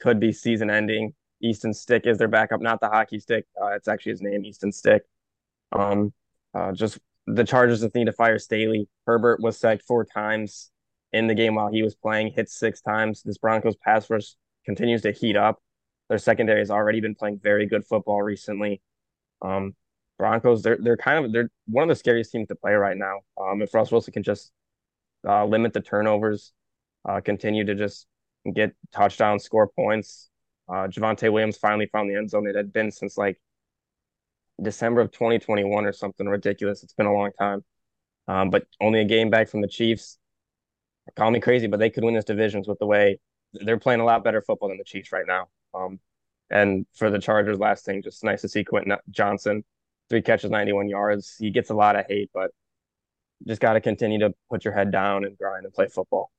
could be season ending. Easton Stick is their backup, not the hockey stick. Uh, it's actually his name, Easton Stick. Um, uh, just the Chargers just need to fire Staley. Herbert was sacked four times in the game while he was playing, hit six times. This Broncos pass rush continues to heat up. Their secondary has already been playing very good football recently. Um, Broncos, they're they're kind of they're one of the scariest teams to play right now. Um, if Russ Wilson can just uh, limit the turnovers, uh, continue to just get touchdowns, score points. Uh, Javonte Williams finally found the end zone. It had been since like December of 2021 or something ridiculous. It's been a long time. um, but only a game back from the Chiefs. Call me crazy, but they could win this divisions with the way they're playing a lot better football than the Chiefs right now. Um, and for the Chargers, last thing, just nice to see Quentin Johnston, three catches, 91 yards. He gets a lot of hate, but just got to continue to put your head down and grind and play football.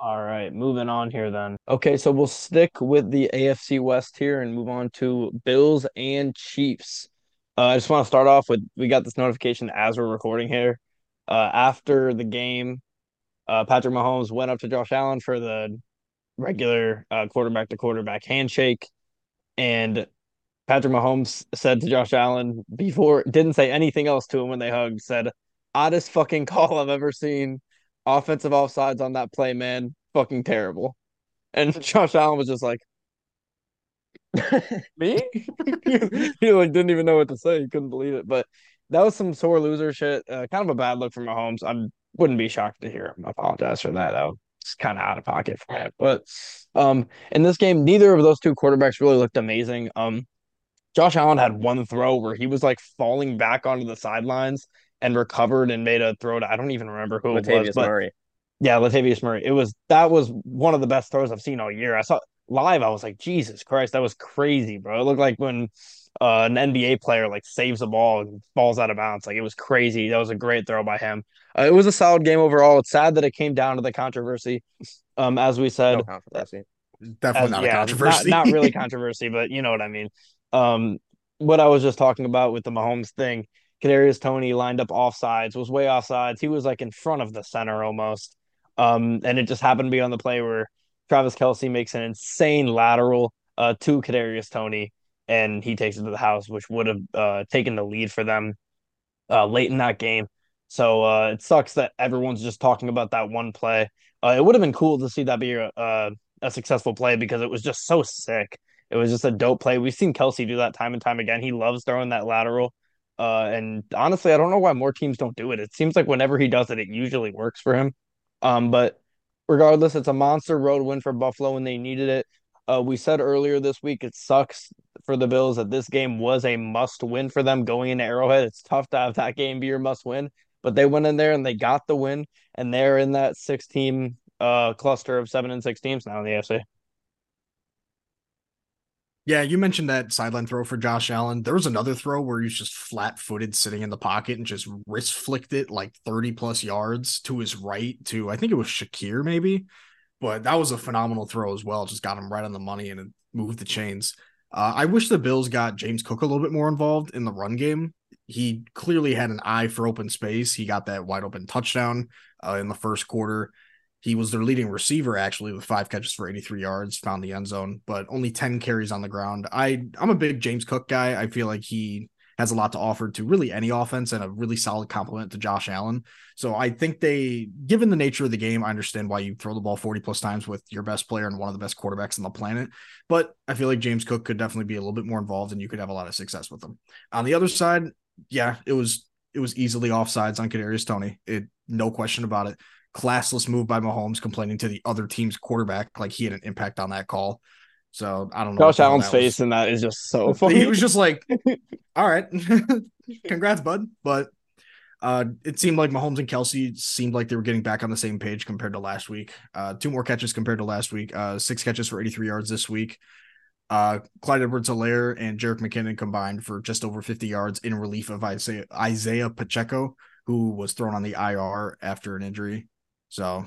All right, moving on here then. Okay, so we'll stick with the AFC West here and move on to Bills and Chiefs. Uh, I just want to start off with we got this notification as we're recording here. Uh, after the game, uh, Patrick Mahomes went up to Josh Allen for the regular uh, quarterback to quarterback handshake, and Patrick Mahomes said to Josh Allen before didn't say anything else to him when they hugged. Said, "Oddest fucking <laughs> call I've ever seen." offensive offsides on that play, man, fucking terrible. And <laughs> Josh Allen was just like, me? <laughs> he like didn't even know what to say. He couldn't believe it. But that was some sore loser shit. Uh, kind of a bad look for Mahomes. I wouldn't be shocked to hear him apologize for that. though. It's kind of out of pocket for him. But um, in this game, neither of those two quarterbacks really looked amazing. Um, Josh Allen had one throw where he was like falling back onto the sidelines and recovered and made a throw to I don't even remember who Latavius it was, but Murray. yeah, Latavius Murray. It was that was one of the best throws I've seen all year. I saw live. I was like, Jesus Christ, that was crazy, bro. It looked like when uh, an NBA player like saves a ball and falls out of bounds. Like it was crazy. That was a great throw by him. Uh, it was a solid game overall. It's sad that it came down to the controversy. Um, as we said, no controversy. Definitely as, not yeah, a controversy. Not, not really <laughs> controversy, but you know what I mean. Um, what I was just talking about with the Mahomes thing Kadarius Toney lined up offsides, was way offsides. He was like in front of the center almost. Um, and it just happened to be on the play where Travis Kelce makes an insane lateral uh, to Kadarius Toney, and he takes it to the house, which would have uh, taken the lead for them uh, late in that game. So uh, it sucks that everyone's just talking about that one play. Uh, it would have been cool to see that be a, a, a successful play because it was just so sick. It was just a dope play. We've seen Kelce do that time and time again. He loves throwing that lateral. Uh, and honestly, I don't know why more teams don't do it. It seems like whenever he does it, it usually works for him. Um, but regardless, it's a monster road win for Buffalo when they needed it. Uh, we said earlier this week it sucks for the Bills that this game was a must win for them going into Arrowhead. It's tough to have that game be your must win, but they went in there and they got the win, and they're in that six team uh cluster of seven and six teams now in the AFC. Yeah, you mentioned that sideline throw for Josh Allen. There was another throw where he's just flat footed sitting in the pocket and just wrist flicked it like 30 plus yards to his right to, I think it was Shakir maybe. But that was a phenomenal throw as well. Just got him right on the money and moved the chains. Uh, I wish the Bills got James Cook a little bit more involved in the run game. He clearly had an eye for open space. He got that wide open touchdown uh, in the first quarter. He was their leading receiver actually with five catches for 83 yards, found the end zone, but only 10 carries on the ground. I I'm a big James Cook guy. I feel like he has a lot to offer to really any offense and a really solid compliment to Josh Allen. So I think they, given the nature of the game, I understand why you throw the ball 40 plus times with your best player and one of the best quarterbacks on the planet. But I feel like James Cook could definitely be a little bit more involved and you could have a lot of success with him. On the other side, yeah, it was it was easily offsides on Kadarius Toney. It no question about it classless move by Mahomes complaining to the other team's quarterback like he had an impact on that call. So I don't know. Josh Allen's face in that is just so funny. <laughs> He was just like, <laughs> "All right, <laughs> congrats, bud." But uh, it seemed like Mahomes and Kelce seemed like they were getting back on the same page compared to last week. Uh, two more catches compared to last week. Uh, six catches for 83 yards this week. Uh, Clyde Edwards-Helaire and Jerick McKinnon combined for just over 50 yards in relief of Isaiah, Isaiah Pacheco, who was thrown on the IR after an injury. So,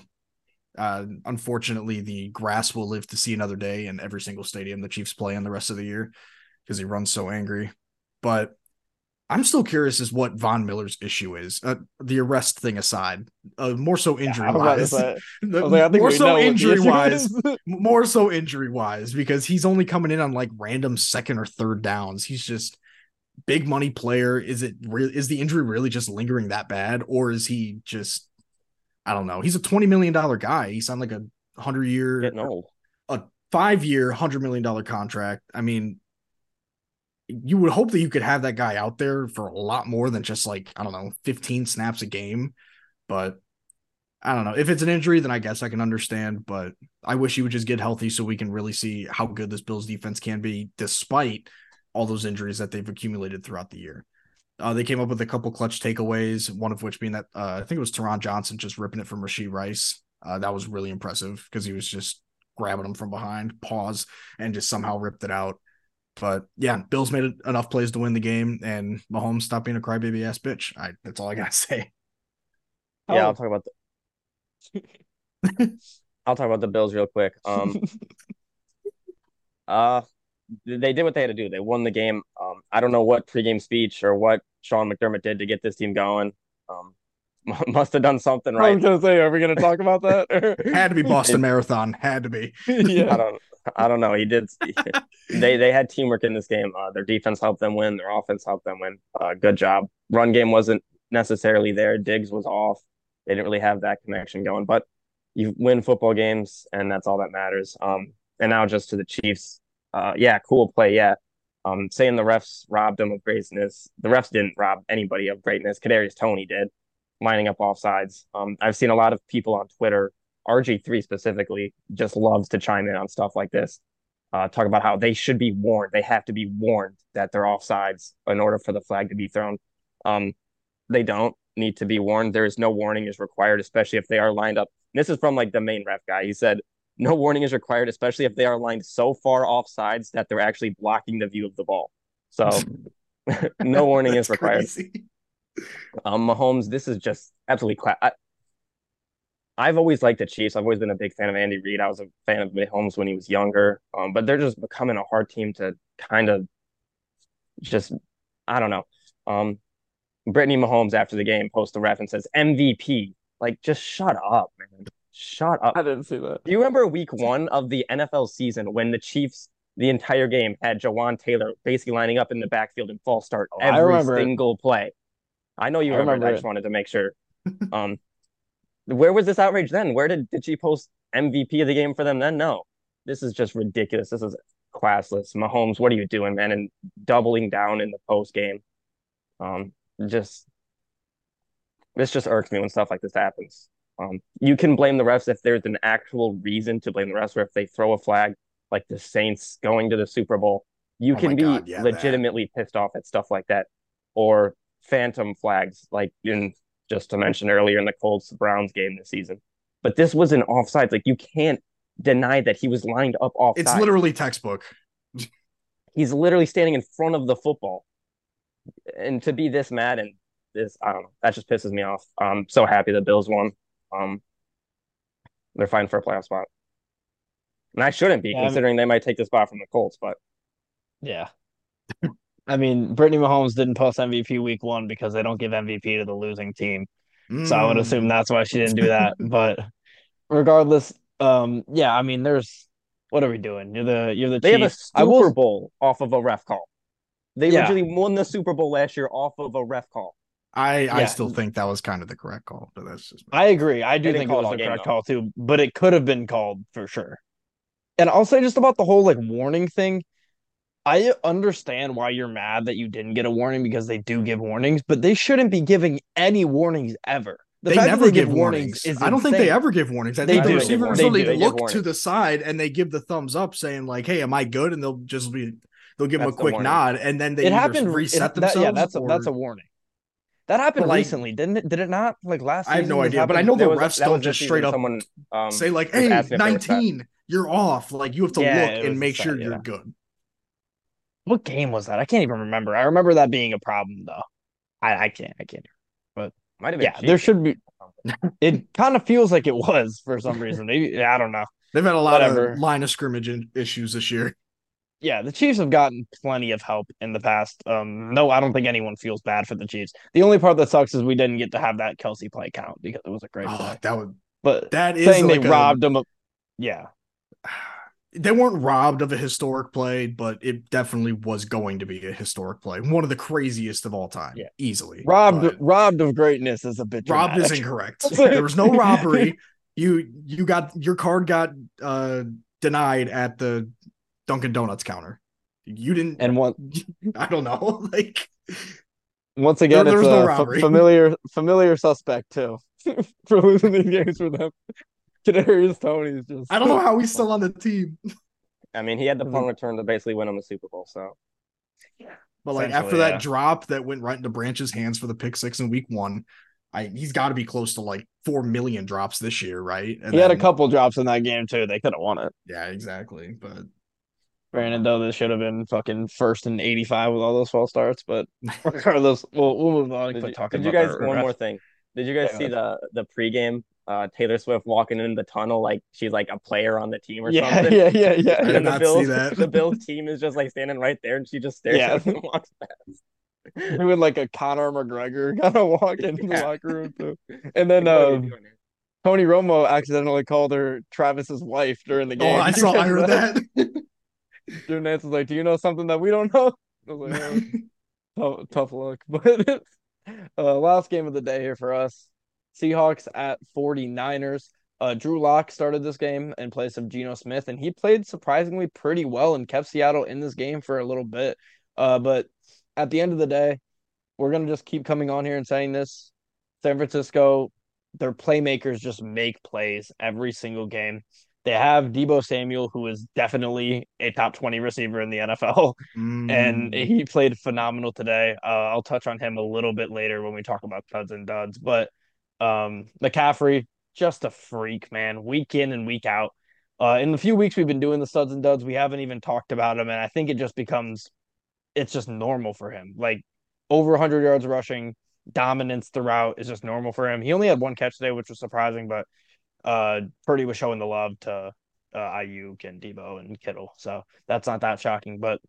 uh, unfortunately, the grass will live to see another day in every single stadium the Chiefs play in the rest of the year because he runs so angry. But I'm still curious as what Von Miller's issue is. Uh, the arrest thing aside, uh, more so injury yeah, wise. <laughs> like, <laughs> more so injury wise. more so injury wise because he's only coming in on like random second or third downs. He's just big money player. Is it real? Is the injury really just lingering that bad, or is he just I don't know. He's a twenty million dollar guy. He signed like a hundred year, getting old, a five year, hundred million dollar contract. I mean, you would hope that you could have that guy out there for a lot more than just like I don't know, fifteen snaps a game. But I don't know. If it's an injury, then I guess I can understand. But I wish he would just get healthy so we can really see how good this Bills defense can be, despite all those injuries that they've accumulated throughout the year. Uh, they came up with a couple clutch takeaways, one of which being that uh, I think it was Taron Johnson just ripping it from Rashee Rice. Uh, that was really impressive because he was just grabbing him from behind, pause, and just somehow ripped it out. But yeah, Bills made enough plays to win the game, and Mahomes stopped being a crybaby ass bitch. I that's all I gotta <laughs> say. Yeah, I'll talk about the. <laughs> I'll talk about the Bills real quick. Um, <laughs> uh, they did what they had to do. They won the game. Um, I don't know what pregame speech or what Sean McDermott did to get this team going. Um, <laughs> must have done something right. I was gonna say, are we gonna talk about that? <laughs> Had to be Boston <laughs> Marathon. Had to be. yeah. I don't. I don't know. He did. they they had teamwork in this game. Uh, their defense helped them win. Their offense helped them win. Uh, good job. Run game wasn't necessarily there. Diggs was off. They didn't really have that connection going. But you win football games, and that's all that matters. Um, and now just to the Chiefs. Uh, yeah, cool play. Yeah. Um, saying the refs robbed them of greatness. The refs didn't rob anybody of greatness. Kadarius Toney did, lining up off sides. Um, I've seen a lot of people on Twitter, RG3 specifically, just loves to chime in on stuff like this. Uh, talk about how they should be warned. They have to be warned that they're offsides in order for the flag to be thrown. Um, they don't need to be warned. There is no warning is required, especially if they are lined up. And this is from like the main ref guy. He said no warning is required, especially if they are lined so far off sides that they're actually blocking the view of the ball. So <laughs> no warning is required. Crazy. Um, Mahomes, this is just absolutely class. I've always liked the Chiefs. I've always been a big fan of Andy Reid. I was a fan of Mahomes when he was younger. Um, but they're just becoming a hard team to kind of just I don't know. Um, Brittany Mahomes after the game posts the ref and says MVP. Like, just shut up, man. Shut up. I didn't see that. Do you remember week one of the NFL season when the Chiefs the entire game had Jawaan Taylor basically lining up in the backfield in false start oh, every single play? I know you I remember. I just wanted to make sure. <laughs> um, where was this outrage then? Where did did she post MVP of the game for them then? No, this is just ridiculous. This is classless. Mahomes, what are you doing, man? And doubling down in the post game. Um, just this just irks me when stuff like this happens. Um, you can blame the refs if there's an actual reason to blame the refs, or if they throw a flag like the Saints going to the Super Bowl. You oh can be God, yeah, legitimately that. pissed off at stuff like that, or phantom flags, like in just to mention earlier in the Colts Browns game this season. But this was an offside. Like you can't deny that he was lined up off. It's literally textbook. <laughs> He's literally standing in front of the football. And to be this mad and this, I don't know, that just pisses me off. I'm so happy the Bills won. Um, they're fighting for a playoff spot. And I shouldn't be yeah, considering they might take the spot from the Colts, but yeah. I mean, Brittany Mahomes didn't post MVP week one because they don't give MVP to the losing team. Mm. So I would assume that's why she didn't do that. <laughs> but regardless, um, yeah, I mean, there's what are we doing? You're the you're the they have a Super will... Bowl off of a ref call. They yeah. literally won the Super Bowl last year off of a ref call. I yeah. I still think that was kind of the correct call, but that's just. I agree. I do think it was the correct though. call too, but it could have been called for sure. And I'll say just about the whole like warning thing. I understand why you're mad that you didn't get a warning because they do give warnings, but they shouldn't be giving any warnings ever. The they never they give warnings. warnings I don't think they ever give warnings. I they think do. the receivers they, they, look to the side and they give the thumbs up, saying like, "Hey, am I good?" And they'll just be they'll give that's them a quick nod, and then they it happened reset it, themselves. That, yeah, that's or... a, that's a warning. That happened like, recently, didn't it? Did it not? Like last. I have no idea, but I know the was, refs don't just straight up someone, um, say like, "Hey, nineteen, you're off." Like you have to yeah, look and make sure yeah. you're good. What game was that? I can't even remember. I remember that being a problem though. I, I can't. I can't. But might have Been yeah, cheap. there should be. it kind of feels like it was for some reason. Maybe I don't know. They've had a lot Whatever. of line of scrimmage issues this year. Yeah, the Chiefs have gotten plenty of help in the past. Um, no, I don't think anyone feels bad for the Chiefs. The only part that sucks is we didn't get to have that Kelce play count because it was a great oh, play. That would, but that is saying like they a, robbed them. Of, yeah, <sighs> they weren't robbed of a historic play, but it definitely was going to be a historic play. One of the craziest of all time. Yeah. Easily. Robbed but robbed of greatness is a bit robbed dramatic. is incorrect. <laughs> there was no robbery. <laughs> You you got your card got uh denied at the Dunkin' Donuts counter. You didn't and what <laughs> I don't know. <laughs> Like once again, there, it's a no f- familiar familiar suspect too <laughs> for losing these games for them. Kadarius Toney's just. I don't know how he's still on the team. I mean, he had the mm. punt return to basically win him the Super Bowl. So, yeah. But like after that yeah. drop that went right into Branch's hands for the pick six in week one, I he's got to be close to like four million drops this year, right? And he then, had a couple drops in that game too. They could have won it. Yeah, exactly. But Brandon though this should have been fucking first and eighty five with all those false starts. But <laughs> regardless, we'll we'll move on. Did, you, did you guys one more thing? Did you guys yeah, see the the pregame uh, Taylor Swift walking in the tunnel like she's like a player on the team or yeah, something. <laughs> Yeah, yeah, yeah. I did not Bills, see that. the Bills team is just like standing right there, and she just stares yeah. at them and walks past. <laughs> Doing like a Conor McGregor kind of walk into yeah. the locker room too. And then um, Tony Romo accidentally called her Travis's wife during the game. Oh, I saw. I heard that. Dude, Nance was like, "Do you know something that we don't know?" <laughs> I was like, oh, <laughs> tough, tough luck. <laughs> But uh, last game of the day here for us Seahawks at 49ers. Uh, Drew Lock started this game in place of Geno Smith, and he played surprisingly pretty well and kept Seattle in this game for a little bit. Uh, but at the end of the day, we're gonna just keep coming on here and saying this. San Francisco, their playmakers just make plays every single game. They have Deebo Samuel, who is definitely a top 20 receiver in the NFL, <laughs> mm. and he played phenomenal today. Uh, I'll touch on him a little bit later when we talk about studs and duds, but um, McCaffrey, just a freak, man. Week in and week out. Uh, in the few weeks we've been doing the studs and duds, we haven't even talked about him, and I think it just becomes, it's just normal for him. Like over 100 yards rushing, dominance throughout is just normal for him. He only had one catch today, which was surprising, but uh, Purdy was showing the love to uh, Aiyuk and Deebo and Kittle, so that's not that shocking. But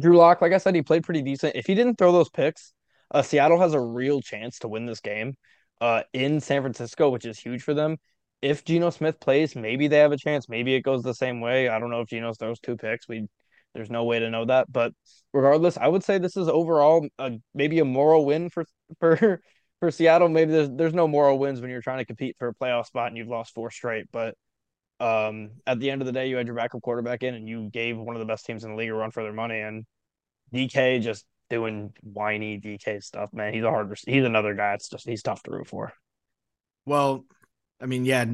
Drew Lock, like I said, he played pretty decent. If he didn't throw those picks, uh, Seattle has a real chance to win this game uh, in San Francisco, which is huge for them. If Geno Smith plays, maybe they have a chance. Maybe it goes the same way. I don't know if Geno throws two picks. We there's no way to know that. But regardless, I would say this is overall a, maybe a moral win for <laughs> for for Seattle. Maybe there's there's no moral wins when you're trying to compete for a playoff spot and you've lost four straight. But um, at the end of the day, you had your backup quarterback in and you gave one of the best teams in the league a run for their money. And DK just doing whiny DK stuff, man. He's a hard. He's another guy. It's just he's tough to root for. Well, I mean, yeah,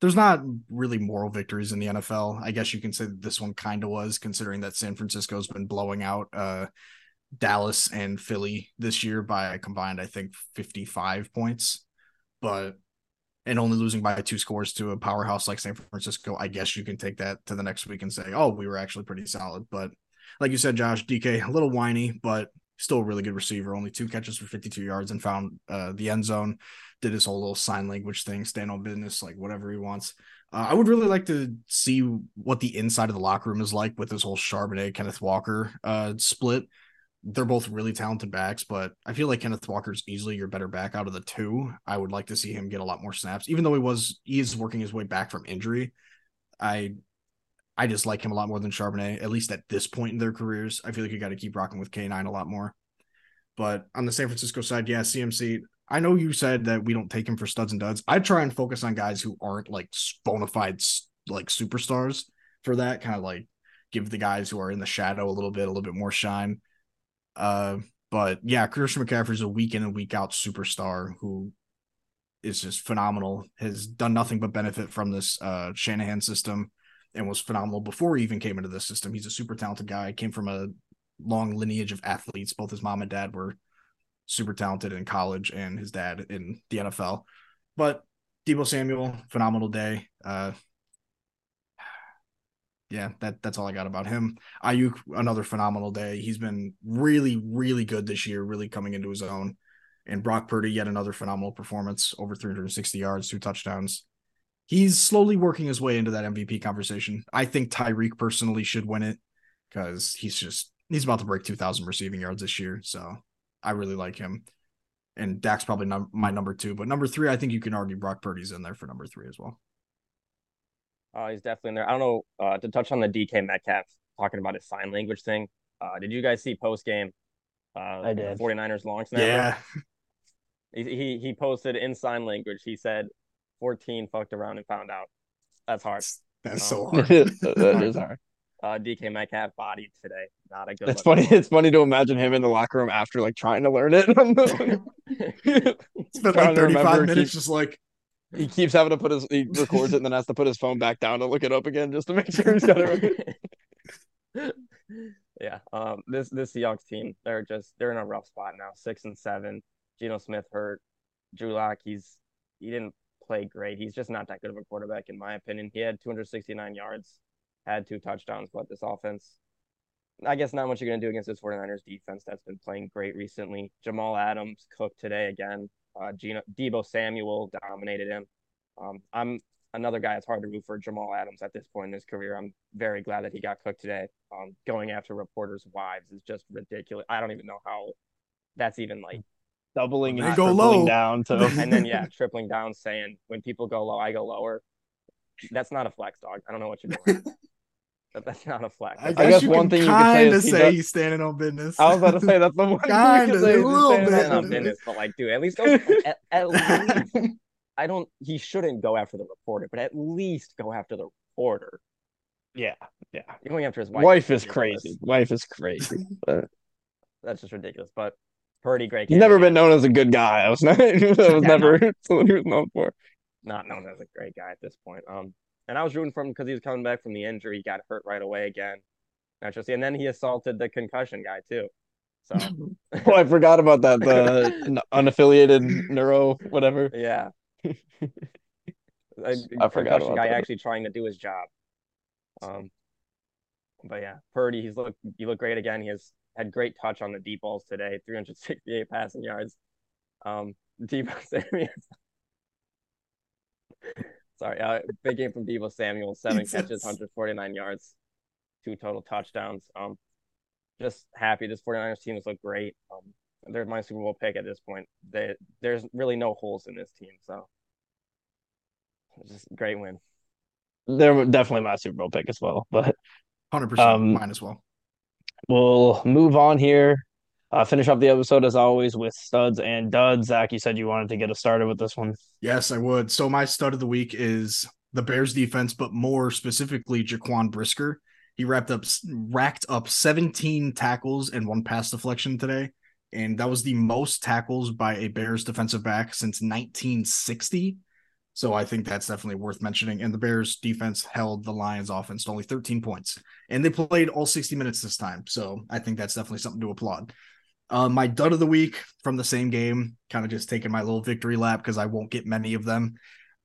there's not really moral victories in the NFL. I guess you can say that this one kind of was, considering that San Francisco's been blowing out uh, Dallas and Philly this year by combined, I think, 55 points. But and only losing by two scores to a powerhouse like San Francisco, I guess you can take that to the next week and say, oh, we were actually pretty solid. But like you said, Josh, DK, a little whiny, but still a really good receiver. Only two catches for 52 yards and found uh, the end zone. Did his whole little sign language thing, stand on business, like whatever he wants. Uh, I would really like to see what the inside of the locker room is like with this whole Charbonnet Kenneth Walker uh, split. They're both really talented backs, but I feel like Kenneth Walker's easily your better back out of the two. I would like to see him get a lot more snaps, even though he was he is working his way back from injury. I I just like him a lot more than Charbonnet, at least at this point in their careers. I feel like you got to keep rocking with K9 a lot more. But on the San Francisco side, yeah, CMC. I know you said that we don't take him for studs and duds. I try and focus on guys who aren't like bona fide like superstars for that kind of like give the guys who are in the shadow a little bit, a little bit more shine. Uh, but yeah, Christian McCaffrey is a week in and week out superstar who is just phenomenal. Has done nothing but benefit from this uh Shanahan system and was phenomenal before he even came into this system. He's a super talented guy. Came from a long lineage of athletes. Both his mom and dad were super talented in college, and his dad in the NFL. But Deebo Samuel, phenomenal day. Uh, yeah, that that's all I got about him. Aiyuk, another phenomenal day. He's been really, really good this year, really coming into his own. And Brock Purdy, yet another phenomenal performance, over 360 yards, two touchdowns he's slowly working his way into that MVP conversation. I think Tyreek personally should win it because he's just he's about to break 2,000 receiving yards this year. So I really like him. And Dak's probably num- my number two, but number three, I think you can argue Brock Purdy's in there for number three as well. Oh, he's definitely in there. I don't know uh, to touch on the DK Metcalf talking about his sign language thing. Uh, did you guys see post game? Uh, I did. 49ers long snapper. Yeah. He, he he posted in sign language. He said, 14 fucked around and found out. That's hard. That's um, so hard. <laughs> that is hard. <laughs> Uh, DK Metcalf body today. Not a good. It's funny. It's funny to imagine him in the locker room after like trying to learn it. <laughs> it's been like 35 minutes, keep, just like he keeps having to put his he <laughs> records it and then has to put his phone back down to look it up again just to make sure he's got it right. <laughs> Yeah. Um. This this Seahawks team, they're just they're in a rough spot now. Six and seven. Geno Smith hurt. Drew Lock, he's he didn't play great. He's just not that good of a quarterback, in my opinion. He had 269 yards, had two touchdowns, but this offense, I guess not much you're going to do against this 49ers defense that's been playing great recently. Jamal Adams cooked today again. Uh, Gino, Deebo Samuel dominated him. Um, I'm another guy that's hard to root for Jamal Adams at this point in his career. I'm very glad that he got cooked today. Um, going after reporters' wives is just ridiculous. I don't even know how that's even like doubling and go low. down to <laughs> and then yeah, tripling down, saying when people go low, I go lower. That's not a flex, dog. I don't know what you're doing. <laughs> <laughs> that, that's not a flex. I That's guess, guess you one can thing you could say kind of is he say does- he's standing on business. I was about to say that's the <laughs> one thing you Kinda, say a little bit. that. not business, but like, dude, at least go. at, <laughs> at least, I don't. He shouldn't go after the reporter, but at least go after the reporter. Yeah, yeah. Going after his wife. Wife is ridiculous. crazy. Wife is crazy. That's just ridiculous. But Purdy, great. he's never been known as a good guy. I was not. I was Yeah, never someone he was known for. not known as a great guy at this point. Um, and I was rooting for him because he was coming back from the injury. He got hurt right away again. Not just, and then he assaulted the concussion guy too. So <laughs> <laughs> Oh, I forgot about that. The <laughs> unaffiliated neuro, whatever. yeah, A I forgot concussion about guy that. actually trying to do his job. Um, but yeah, Purdy, he's look he looked great again. He has had great touch on the deep balls today, 368 passing yards. Um, Deebo Samuel. Sorry, uh, big game from Deebo Samuel, seven Jesus. catches, 149 yards, two total touchdowns. Um, just happy this 49ers team has looked great. Um, they're my Super Bowl pick at this point. They, there's really no holes in this team, so it's just a great win. They're definitely my Super Bowl pick as well. But Hundred percent, Um, mine as well. we'll move on here. Uh, finish up the episode as always with studs and duds. Zach, you said you wanted to get us started with this one. Yes, I would. So my stud of the week is the Bears defense, but more specifically Jaquan Brisker. He wrapped up racked up 17 tackles and one pass deflection today. And that was the most tackles by a Bears defensive back since 1960. So I think that's definitely worth mentioning. And the Bears defense held the Lions offense to only 13 points. And they played all 60 minutes this time. So I think that's definitely something to applaud. Uh, my dud of the week from the same game, kind of just taking my little victory lap because I won't get many of them.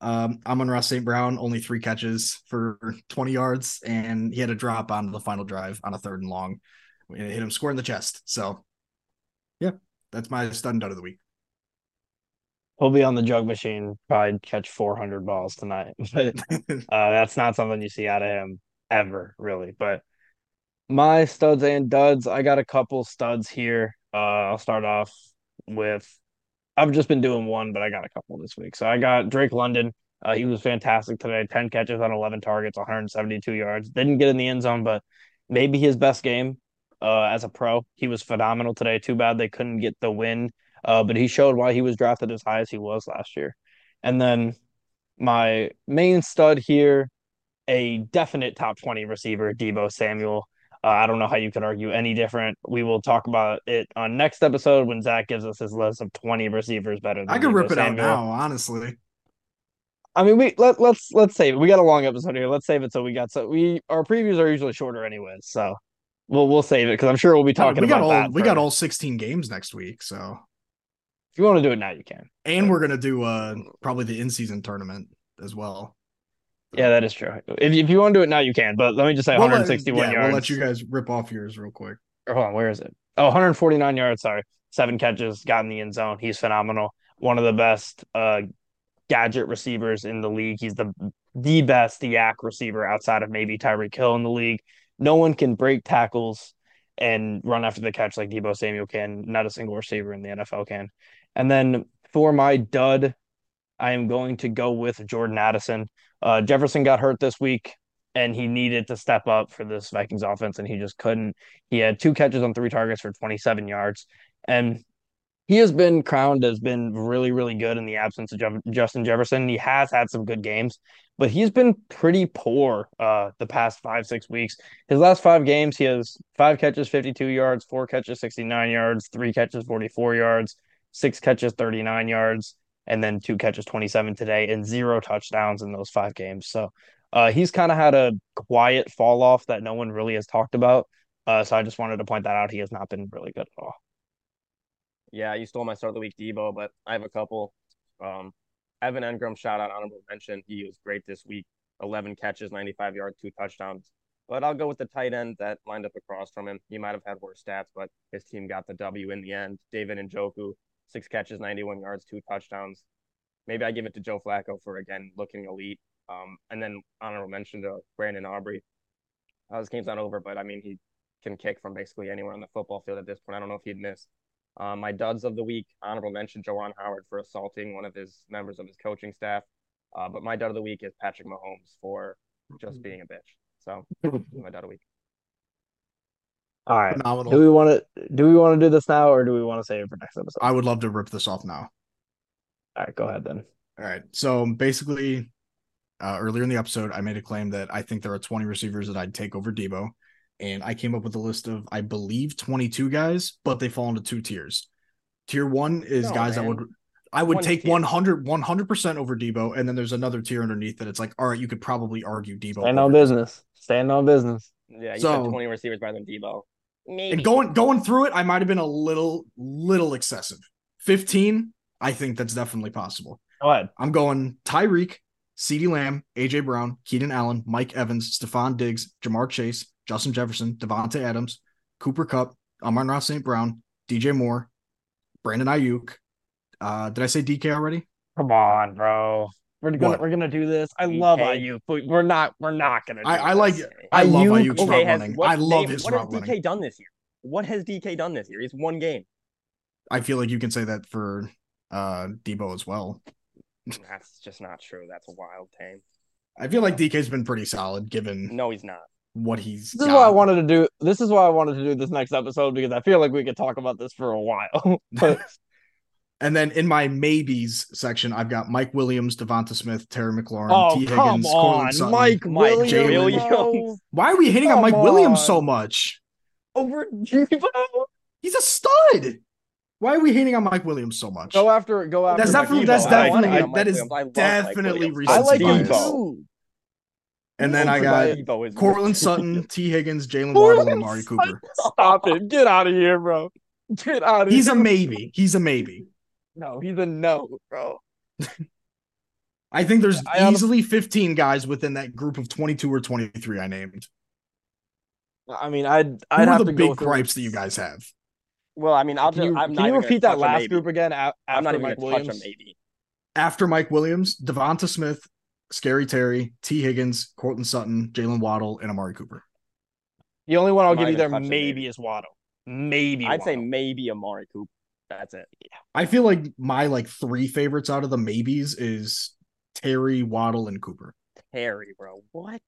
Um, Amon-Ra St. Brown, only three catches for 20 yards, and he had a drop on the final drive on a third and long. It hit him square in the chest. So, yeah, that's my stud and dud of the week. He'll be on the jug machine, probably catch 400 balls tonight. <laughs> But <laughs> uh, that's not something you see out of him ever, really. But my studs and duds, I got a couple studs here. Uh, I'll start off with I've just been doing one, but I got a couple this week. So I got Drake London. Uh, he was fantastic today. 10 catches on 11 targets, 172 yards. Didn't get in the end zone, but maybe his best game uh, as a pro. He was phenomenal today. Too bad they couldn't get the win, uh, but he showed why he was drafted as high as he was last year. And then my main stud here, a definite top 20 receiver, Deebo Samuel. Uh, I don't know how you could argue any different. We will talk about it on next episode when Zach gives us his list of 20 receivers better than I could rip it out Samuel. now, honestly. I mean, we let let's let's save it. We got a long episode here. Let's save it so we got so we our previews are usually shorter anyways. So we'll we'll save it because I'm sure we'll be talking we got about all that. we got all 16 games next week, so If you want to do it now, you can. and we're gonna do uh probably the in-season tournament as well. Yeah, that is true. If if you want to do it now, you can. But let me just say, We'll let- 161 yeah, yards. We'll let you guys rip off yours real quick. or hold on, where is it? Oh, 149 yards. Sorry, seven catches, got in the end zone. He's phenomenal. One of the best uh, gadget receivers in the league. He's the the best YAC receiver outside of maybe Tyreek Hill in the league. No one can break tackles and run after the catch like Deebo Samuel can. Not a single receiver in the NFL can. And then for my dud, I am going to go with Jordan Addison. Uh, Jefferson got hurt this week and he needed to step up for this Vikings offense, and he just couldn't. He had two catches on three targets for 27 yards, and he has been crowned as been really, really good in the absence of Jeff- Justin Jefferson. He has had some good games, but he's been pretty poor uh, the past five, six weeks. His last five games, he has five catches, 52 yards, four catches, 69 yards, three catches, 44 yards, six catches, 39 yards, and then two catches, 27 today, and zero touchdowns in those five games. So uh, he's kind of had a quiet fall off that no one really has talked about. Uh, so I just wanted to point that out. He has not been really good at all. Yeah, you stole my start of the week, Deebo, but I have a couple. Um, Evan Engram, shout out, honorable mention. He was great this week. 11 catches, 95 yards, two touchdowns. But I'll go with the tight end that lined up across from him. He might have had worse stats, but his team got the W in the end. David Njoku, six catches, 91 yards, two touchdowns. Maybe I give it to Joe Flacco for again looking elite. Um, and then honorable mention to Brandon Aubrey. Uh, his game's not over, but I mean he can kick from basically anywhere on the football field at this point. I don't know if he'd miss. Uh, my duds of the week, honorable mention, Juwan Howard for assaulting one of his members of his coaching staff. Uh, but my dud of the week is Patrick Mahomes for just being a bitch. So <laughs> my dud of the week. All right. Phenomenal. Do we want to do we want to do this now or do we want to save it for next episode? I would love to rip this off now. All right, go ahead then. All right. So basically, uh, earlier in the episode, I made a claim that I think there are 20 receivers that I'd take over Deebo. And I came up with a list of, I believe, 22 guys, but they fall into two tiers. Tier one is No, guys man. that would, I would take tier. 100, 100% over Deebo. And then there's another tier underneath that it's like, all right, you could probably argue Deebo. Stand over on business. Stand on business. Yeah, you So- said 20 receivers better than Deebo. Maybe. And going going through it, I might have been a little little excessive. 15, I think that's definitely possible. Go ahead. I'm going Tyreek, CeeDee Lamb, AJ Brown, Keenan Allen, Mike Evans, Stefon Diggs, Ja'Marr Chase, Justin Jefferson, Davante Adams, Cooper Kupp, Amon Ross St. Brown, DJ Moore, Brandon Aiyuk. Uh, did I say DK already? Come on, bro. We're gonna What? we're gonna do this. I love DK. Aiyuk, but we're not we're not gonna. Do I, I like this. I love Aiyuk- Aiyuk's Okay, has, running. what, I love Dave, his what route has DK running. done this year? What has DK done this year? He's one game. I feel like you can say that for uh Deebo as well. That's just not true. That's a wild tame. I feel like DK's been pretty solid given No, he's not. what he's This is why I wanted to do. This is why I wanted to do this next episode because I feel like we could talk about this for a while. <laughs> but And then in my maybes section, I've got Mike Williams, Devonta Smith, Terry McLaurin, oh Tee Higgins, Courtland on, Sutton. Mike Mike Williams. Williams. Why are we hating on Come Mike Williams so much? over Deebo. He's a stud. Why are we hating on Mike Williams so much? Go after go after. That's Mike definitely- Deebo. that's definitely- I, Mike that is Williams. I love Mike definitely Williams. recency I like bias. him too. and then I got Deebo Deebo Courtland <laughs> Sutton, Tee Higgins, Jaylen Waddle, and Amari Cooper. Stop it! Get out of here, bro. Get out of He's here. He's a maybe. He's a maybe. No. He's a no, bro. I think there's I honest- easily 15 guys within that group of 22 or 23 I named. I mean, I'd I'd are have the to big go through- gripes that you guys have? Well, I mean, I'll Can just. you, I'm can not you repeat that last group again? I'm not after even Mike gonna touch Williams. maybe. After Mike Williams, Devonta Smith, Scary Terry, Tee Higgins, Courtland Sutton, Jaylen Waddle, and Amari Cooper. The only one I'll I'm give you there maybe maybe. is Waddle. Maybe I'd say maybe Amari Cooper. That's it. I feel like my like three favorites out of the maybes is Terry, Waddle, and Cooper. Terry, bro. What?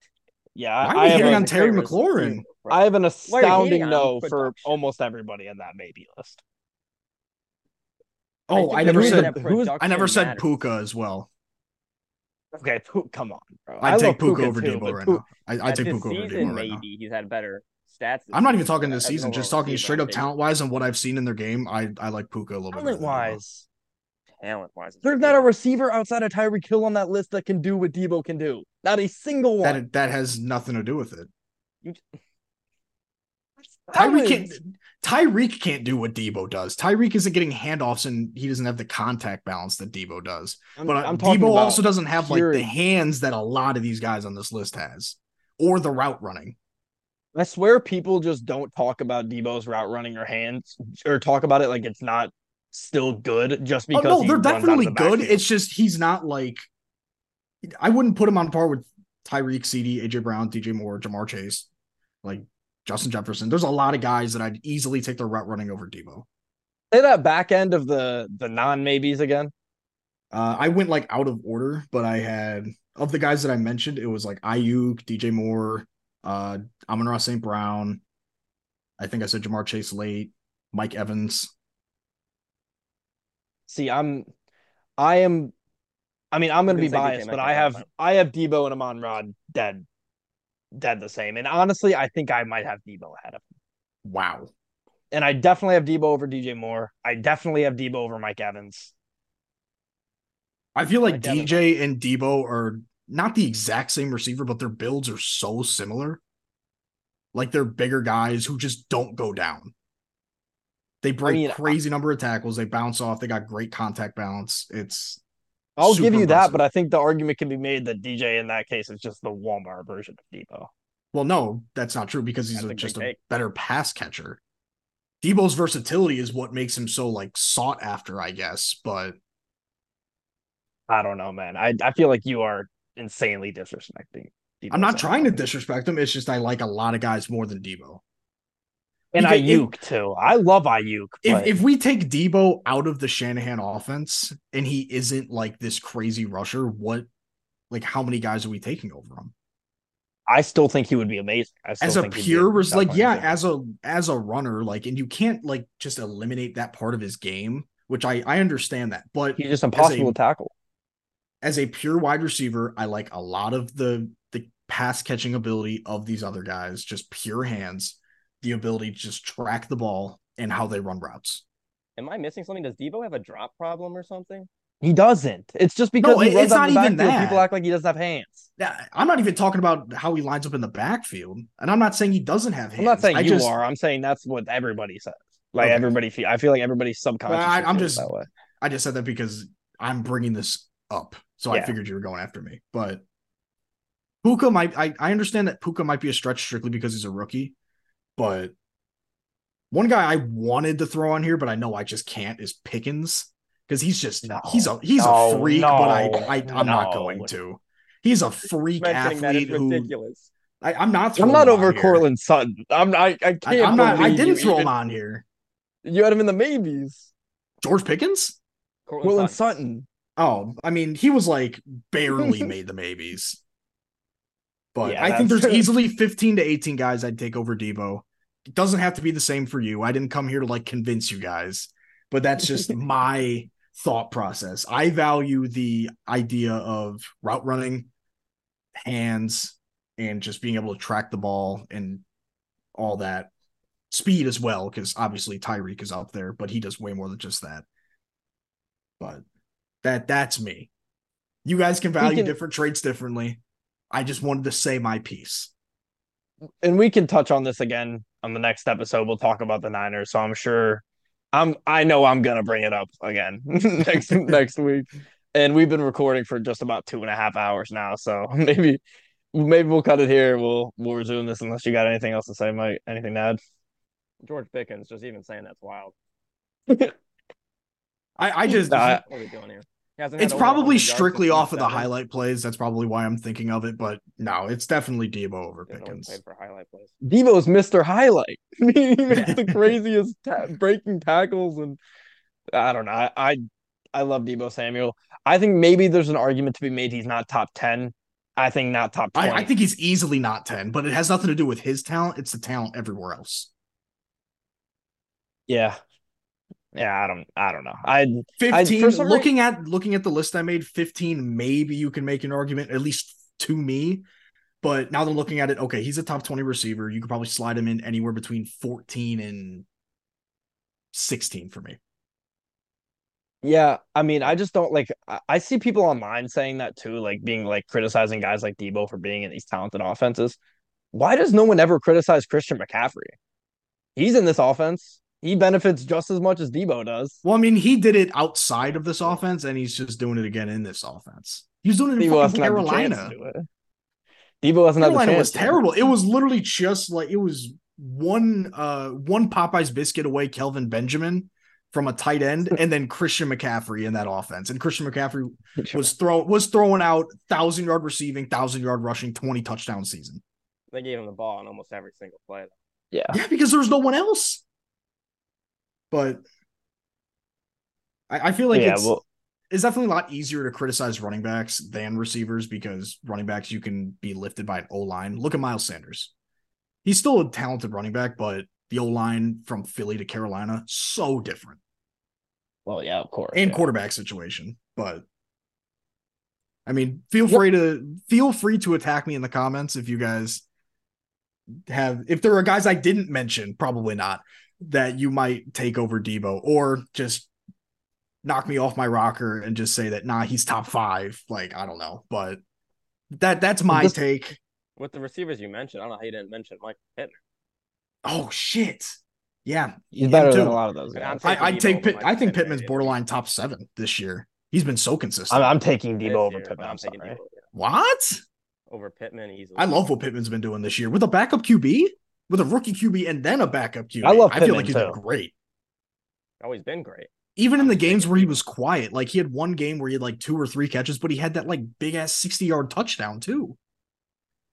Yeah, Why I, are I we hitting on Terry McLaurin? receiver. I have an Why are you hating astounding no for almost everybody in that maybe list. Oh, think I never said I never said matters. Puka as well. Okay, Pu- come on, bro. I'd I take love Puka over too, Deebo right Pu- now. I, I'd take Puka over Deebo right now. maybe he's had better stats. I'm not even talking this season, just talking straight up talent wise and what I've seen in their game. I I like Puka a little bit. Talent wise, Talent wise, there's not a receiver outside of Tyreek Hill on that list that can do what Deebo can do. Not a single one. That that has nothing to do with it. You- Tyreek can't Tyreek can't do what Deebo does. Tyreek isn't getting handoffs and he doesn't have the contact balance that Deebo does. I'm, But I'm talking Deebo also doesn't have like the hands that a lot of these guys on this list has, or the route running. I swear people just don't talk about Deebo's route running or hands or talk about it like it's not still good just Oh because no, they're runs out of definitely the good. It's just he's not like I wouldn't put him on par with Tyreek, CeeDee, AJ Brown, DJ Moore, Ja'Marr Chase, like Justin Jefferson. There's a lot of guys that I'd easily take their route running over Deebo. say that back end of the the non maybes again. Uh, I went like out of order, but I had of the guys that I mentioned, it was like Aiyuk, DJ Moore, uh, Amon-Ra St. Brown. I think I said Ja'Marr Chase late, Mike Evans. See, I'm I am I mean, I'm gonna You be can say DK biased, but I have. I have Deebo and Amon Rod dead dead the same. And honestly, I think I might have Deebo ahead of him. Wow. And I definitely have Deebo over DJ Moore. I definitely have Deebo over Mike Evans. I feel like Mike Evans. DJ and Deebo are not the exact same receiver, but their builds are so similar. Like they're bigger guys who just don't go down. They break mean, crazy number of tackles. They bounce off. They got great contact balance. It's I'll give you that, but I think the argument can be made that DJ in that case is just the Walmart version of Deebo. well, no, that's not true because he's a, just a better pass catcher. Deebo's versatility is what makes him so like sought after, I guess. But I don't know, man. I, I feel like you are insanely disrespecting. Deebo I'm not Samuel. trying to disrespect him. It's just I like a lot of guys more than Deebo. And Because if- Aiyuk too. I love Aiyuk. If if we take Deebo out of the Shanahan offense and he isn't like this crazy rusher, what like how many guys are we taking over him? I still think he would be amazing. As a pure was like, yeah, as a as a runner, like, and you can't like just eliminate that part of his game, which I I understand that, but he's just impossible a- to tackle. As a pure wide receiver, I like a lot of the the pass catching ability of these other guys, just pure hands, the ability to just track the ball and how they run routes. Am I missing something? Does Deebo have a drop problem or something? He doesn't. It's just because No, he it's not even that. People act like he doesn't have hands. Yeah, I'm not even talking about how he lines up in the backfield, and I'm not saying he doesn't have hands. I'm not saying I you just, are. I'm saying that's what everybody says. Like Okay. everybody feel. I feel like everybody subconsciously I- I'm just- that way. I just said that because I'm bringing this up, so I figured you were going after me. But Puka might. I I understand that Puka might be a stretch strictly because he's a rookie, but one guy I wanted to throw on here, but I know I just can't is Pickens because he's just No. he's a he's No, a freak, no, but I, I I'm not going to. He's a freak Mentioning that is athlete who ridiculous. I, I'm not. I'm not him over on here. Courtland Sutton. I'm I, I can't. I, am not. I didn't you throw him on here. You had him in the maybes. George Pickens. Courtland Sutton. Oh, I mean, he was like barely <laughs> made the maybes. But Yeah, I think there's easily 15 to 18 guys I'd take over Deebo. It doesn't have to be the same for you. I didn't come here to like convince you guys, but that's just <laughs> my thought process. I value the idea of route running, hands, and just being able to track the ball and all that. Speed as well, because obviously Tyreek is up there, but he does way more than just that. But that that's me. You guys can value can- different traits differently. I just wanted to say my piece. and we can touch on this again on the next episode. We'll talk about the Niners. So I'm sure I'm I know I'm gonna bring it up again <laughs> next <laughs> next week. And we've been recording for just about two and a half hours now. So <laughs> maybe maybe we'll cut it here. We'll we'll resume this unless you got anything else to say, Mike. Anything to add? George Pickens, just even saying that's wild. I, I just No, I- What are we doing here? He hasn't had it's probably strictly off of the highlight plays. That's probably why I'm thinking of it, but no, it's definitely Deebo over Didn't know he Pickens. played for highlight plays. Deebo's Mr. Highlight. I <laughs> mean, he makes <laughs> the craziest ta- breaking tackles, and I don't know. I, I I love Deebo Samuel. I think maybe there's an argument to be made he's not top ten. I think not top I. I think he's easily not 10, but it has nothing to do with his talent. It's the talent everywhere else. yeah, yeah. I don't. I don't know. I 15 for some rea- looking at looking at the list I made, 15 maybe you can make an argument at least to me. But now that I'm looking at it, okay, he's a top 20 receiver. You could probably slide him in anywhere between 14 and 16 for me. yeah. I mean, I just don't like. I, I see people online saying that too, like being like criticizing guys like Deebo for being in these talented offenses. Why does no one ever criticize Christian McCaffrey? He's in this offense. He benefits just as much as Deebo does. Well, I mean, he did it outside of this offense, and he's just doing it again in this offense. He was doing it in Deebo fucking hasn't had the chance Carolina. to do it. Deebo hasn't had the Carolina was terrible. It was literally just like it was one uh one Popeyes biscuit away, Kelvin Benjamin from a tight end, <laughs> and then Christian McCaffrey in that offense. And Christian McCaffrey was throw was throwing out thousand yard receiving, thousand yard rushing, twenty touchdown season. They gave him the ball on almost every single play. Yeah. Yeah, because there was no one else. But I, I feel like yeah, it's well, it's definitely a lot easier to criticize running backs than receivers because running backs you can be lifted by an O line. Look at Miles Sanders. He's still a talented running back, but the O line from Philly to Carolina, so different. well, yeah, of course. And yeah. quarterback situation. But I mean, feel Yep. free to feel free to attack me in the comments if you guys have if there are guys I didn't mention, probably not, that you might take over Deebo, or just knock me off my rocker and just say that nah, he's top five. Like, I don't know. But that that's my This- take. with the receivers you mentioned, I don't know how you didn't mention Mike Pittman. Oh shit. Yeah, He's him better than a lot of those I'm guys. I, I'd Deebo take over Pitt. I think Pittman, Pittman's yeah. borderline top seven this year. He's been so consistent. I'm, I'm taking This Deebo over year, Pittman. I'm I'm taking sorry. Deebo yeah. what? over Pittman easily. I love what Pittman's been doing this year with a backup QB, with a rookie QB, and then a backup QB. I love I feel like he's too. been great. Always been great. Even in the games where he was quiet, like he had one game where he had like two or three catches, but he had that like big ass 60 yard touchdown too,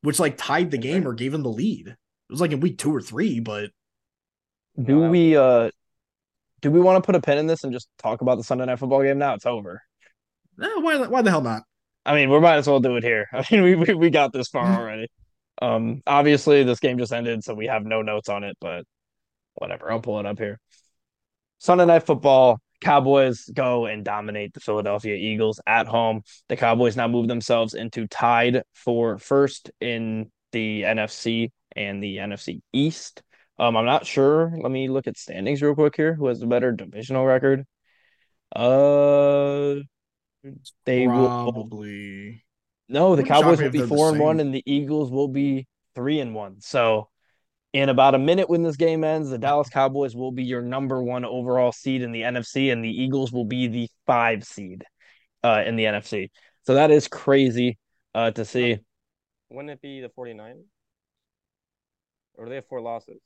which like tied the game or gave him the lead. It was like in week two or three, but Do No, we uh do we want to put a pin in this and just talk about the Sunday night football game now? It's over. eh, why, the- why the hell not? I mean, we might as well do it here. <laughs> I mean, we we, we got this far Mhm. already. Um, obviously this game just ended, so we have no notes on it, but whatever. I'll pull it up here. Sunday night football. Cowboys go and dominate the Philadelphia Eagles at home. The Cowboys now move themselves into tied for first in the NFC and the NFC East. Um, I'm not sure. Let me look at standings real quick here. Who has the better divisional record? Uh, they will. Probably. No, the Wouldn't Cowboys will be four and one, and the Eagles will be three and one. So, in about a minute when this game ends, the Dallas Cowboys will be your number one overall seed in the NFC, and the Eagles will be the five seed uh, in the NFC. So that is crazy uh, to see. Wouldn't it be the 49ers? Or do they have four losses?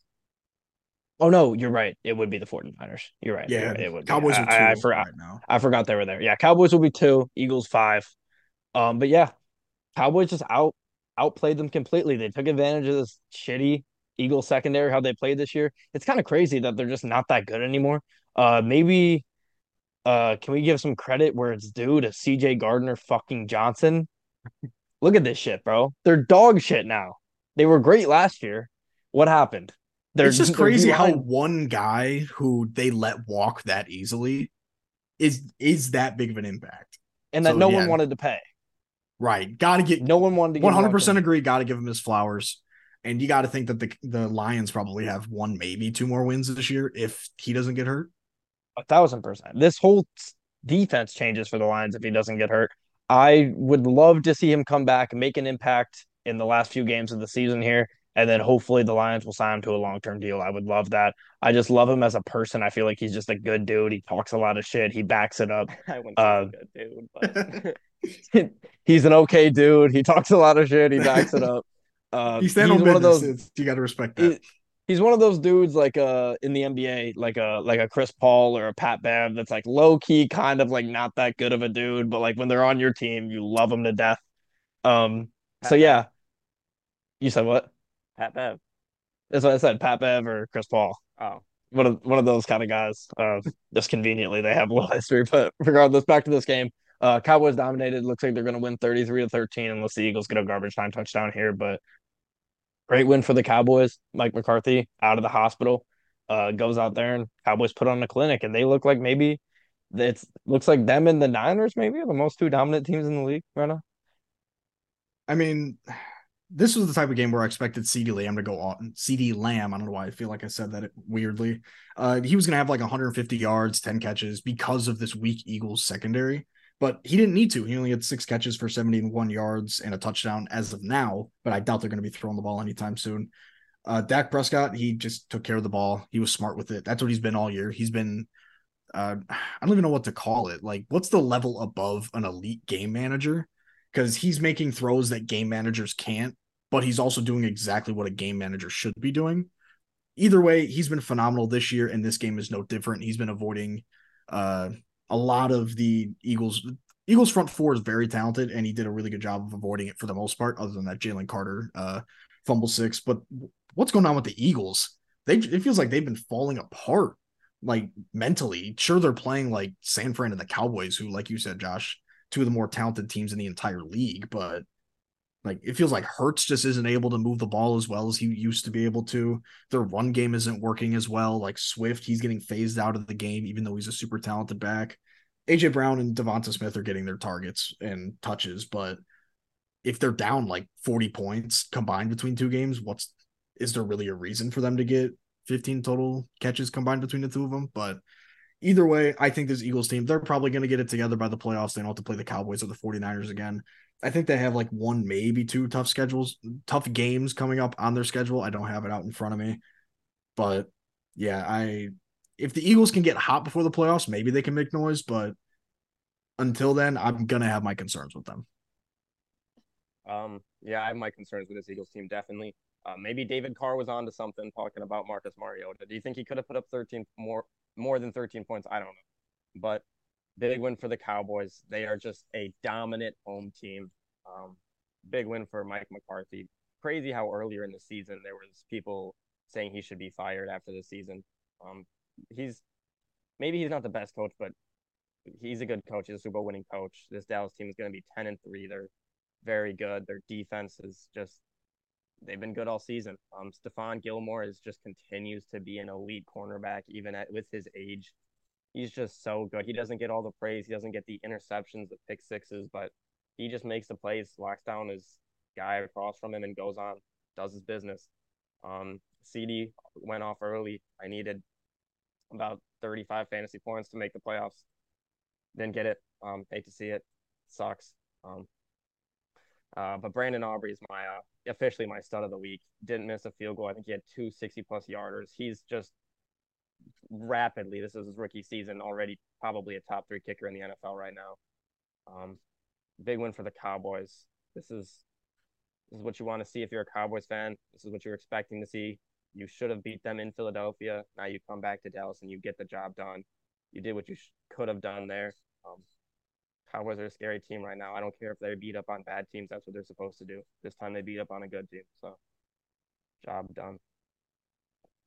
Oh no, you're right. It would be the 49ers. You're right. You're Yeah, right. It would. be. Cowboys I, are two I, I forgot. right now. I forgot they were there. Yeah, Cowboys will be two, Eagles five. Um, but yeah, Cowboys just out outplayed them completely. They took advantage of this shitty Eagle secondary how they played this year. It's kind of crazy that they're just not that good anymore. Uh, maybe uh, can we give some credit where it's due to C.J. Gardner fucking Johnson? Look at this shit, bro. They're dog shit now. They were great last year. What happened? They're it's just crazy how one guy who they let walk that easily is is that big of an impact. and that so, no yeah. one wanted to pay. Right. Got to get No one wanted to. give hundred percent long-term- agree. Got to give him his flowers, and you got to think that the the Lions probably have one, maybe two more wins this year if he doesn't get hurt. A thousand percent. This whole defense changes for the Lions if he doesn't get hurt. I would love to see him come back and make an impact in the last few games of the season here. And then hopefully the Lions will sign him to a long term deal. I would love that. I just love him as a person. I feel like he's just a good dude. He talks a lot of shit. He backs it up. <laughs> I wouldn't Uh, say a good dude, but <laughs> <laughs> he's an okay dude. He talks a lot of shit. He backs it up. Uh, He stand he's on one of those. You got to respect that. he- he's one of those dudes like uh in the NBA, like a like a Chris Paul or a Pat Bev that's like low key, kind of like not that good of a dude, but like when they're on your team, you love them to death. Um. Pat So Bev. yeah, you said what? Pat Bev. That's what I said. Pat Bev or Chris Paul. Oh, One of one of those kind of guys. Uh, just conveniently they have a little history, but regardless, back to this game. Uh, Cowboys dominated. Looks like they're going to win 33 to 13 unless the Eagles get a garbage time touchdown here. But great win for the Cowboys. Mike McCarthy out of the hospital, uh, goes out there and Cowboys put on a clinic, and they look like maybe it's looks like them and the Niners maybe are the most two dominant teams in the league right now. I mean, this was the type of game where I expected CeeDee Lamb to go on. CeeDee Lamb, I don't know why I feel like I said that weirdly. Uh, he was going to have like 150 yards, 10 catches because of this weak Eagles secondary, but he didn't need to. He only had six catches for 71 yards and a touchdown as of now, but I doubt they're going to be throwing the ball anytime soon. Uh, Dak Prescott, he just took care of the ball. He was smart with it. That's what he's been all year. He's been, uh, I don't even know what to call it. Like, what's the level above an elite game manager? Because he's making throws that game managers can't, but he's also doing exactly what a game manager should be doing. Either way, he's been phenomenal this year, and this game is no different. He's been avoiding uh, a lot of the Eagles. Eagles front four is very talented, and he did a really good job of avoiding it for the most part, other than that Jalen Carter uh, fumble six. But what's going on with the Eagles? They it feels like they've been falling apart, like mentally. Sure, they're playing like San Fran and the Cowboys, who, like you said, Josh, two of the more talented teams in the entire league, but like it feels like Hurts just isn't able to move the ball as well as he used to be able to. Their run game isn't working as well. Like Swift, he's getting phased out of the game, even though he's a super talented back. AJ Brown and Devonta Smith are getting their targets and touches, but if they're down like 40 points combined between two games, what's is there really a reason for them to get 15 total catches combined between the two of them? But either way, I think this Eagles team, they're probably going to get it together by the playoffs. They don't have to play the Cowboys or the 49ers again. I think they have like one, maybe two tough schedules, tough games coming up on their schedule. I don't have it out in front of me. But yeah, I if the Eagles can get hot before the playoffs, maybe they can make noise. But until then, I'm gonna have my concerns with them. Um, yeah, I have my concerns with this Eagles team definitely. Uh, maybe David Carr was on to something talking about Marcus Mariota. Do you think he could have put up 13 more more than 13 points? I don't know. But big win for the Cowboys. They are just a dominant home team. Um, big win for Mike McCarthy. Crazy how earlier in the season there was people saying he should be fired after the season. Um, he's maybe he's not the best coach, but he's a good coach. He's a Super Bowl winning coach. This Dallas team is going to be 10 and 3. They're very good. Their defense is just they've been good all season. Um, Stephon Gilmore is just continues to be an elite cornerback, even at with his age. He's just so good. He doesn't get all the praise. He doesn't get the interceptions, the pick sixes, but he just makes the plays, locks down his guy across from him, and goes on, does his business. Um, CeeDee went off early. I needed about 35 fantasy points to make the playoffs. Didn't get it. Um, hate to see it. Sucks. Um, uh, but Brandon Aubrey is my uh, officially my stud of the week. Didn't miss a field goal. I think he had two 60 plus yarders. He's just rapidly. This is his rookie season already, probably a top three kicker in the NFL right now. Um, big win for the Cowboys. This is this is what you want to see if you're a Cowboys fan. This is what you're expecting to see. You should have beat them in Philadelphia. Now you come back to Dallas and you get the job done. You did what you sh- could have done there. Um, Cowboys are a scary team right now. I don't care if they beat up on bad teams. That's what they're supposed to do. This time they beat up on a good team. So, job done.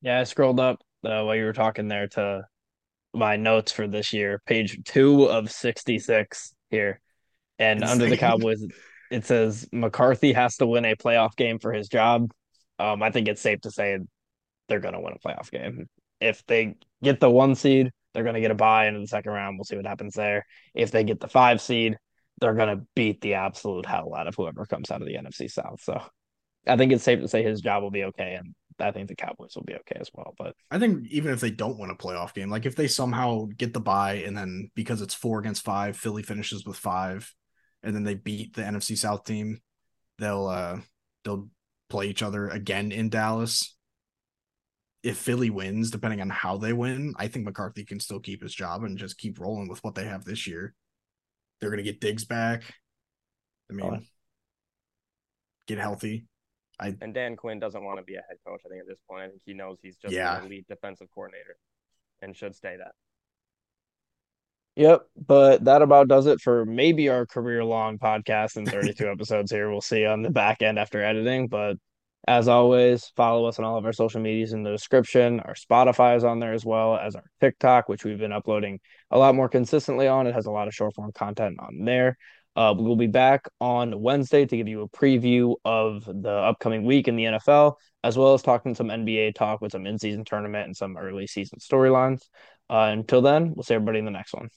Yeah, I scrolled up uh, while you were talking there to my notes for this year, page two of 66 here. And Insane. under the <laughs> Cowboys, it says McCarthy has to win a playoff game for his job. Um, I think it's safe to say they're going to win a playoff game. If they get the one seed, they're going to get a bye into the second round. We'll see what happens there. If they get the five seed, they're going to beat the absolute hell out of whoever comes out of the NFC South. So I think it's safe to say his job will be okay. And I think the Cowboys will be okay as well. But I think even if they don't win a playoff game, like if they somehow get the bye and then because it's four against five, Philly finishes with five, and then they beat the NFC South team, they'll uh they'll play each other again in Dallas if Philly wins, depending on how they win, I think McCarthy can still keep his job and just keep rolling with what they have this year. They're going to get Diggs back. I mean, oh. get healthy. I and Dan Quinn doesn't want to be a head coach. I think at this point, I think he knows he's just yeah. an elite defensive coordinator and should stay that. Yep, but that about does it for maybe our career long podcast and 32 <laughs> episodes here. We'll see on the back end after editing, but as always, follow us on all of our social medias in the description. Our Spotify is on there as well as our TikTok, which we've been uploading a lot more consistently on. It has a lot of short form content on there. Uh, we'll be back on Wednesday to give you a preview of the upcoming week in the NFL, as well as talking some NBA talk with some in season tournament and some early season storylines. Uh, until then, we'll see everybody in the next one.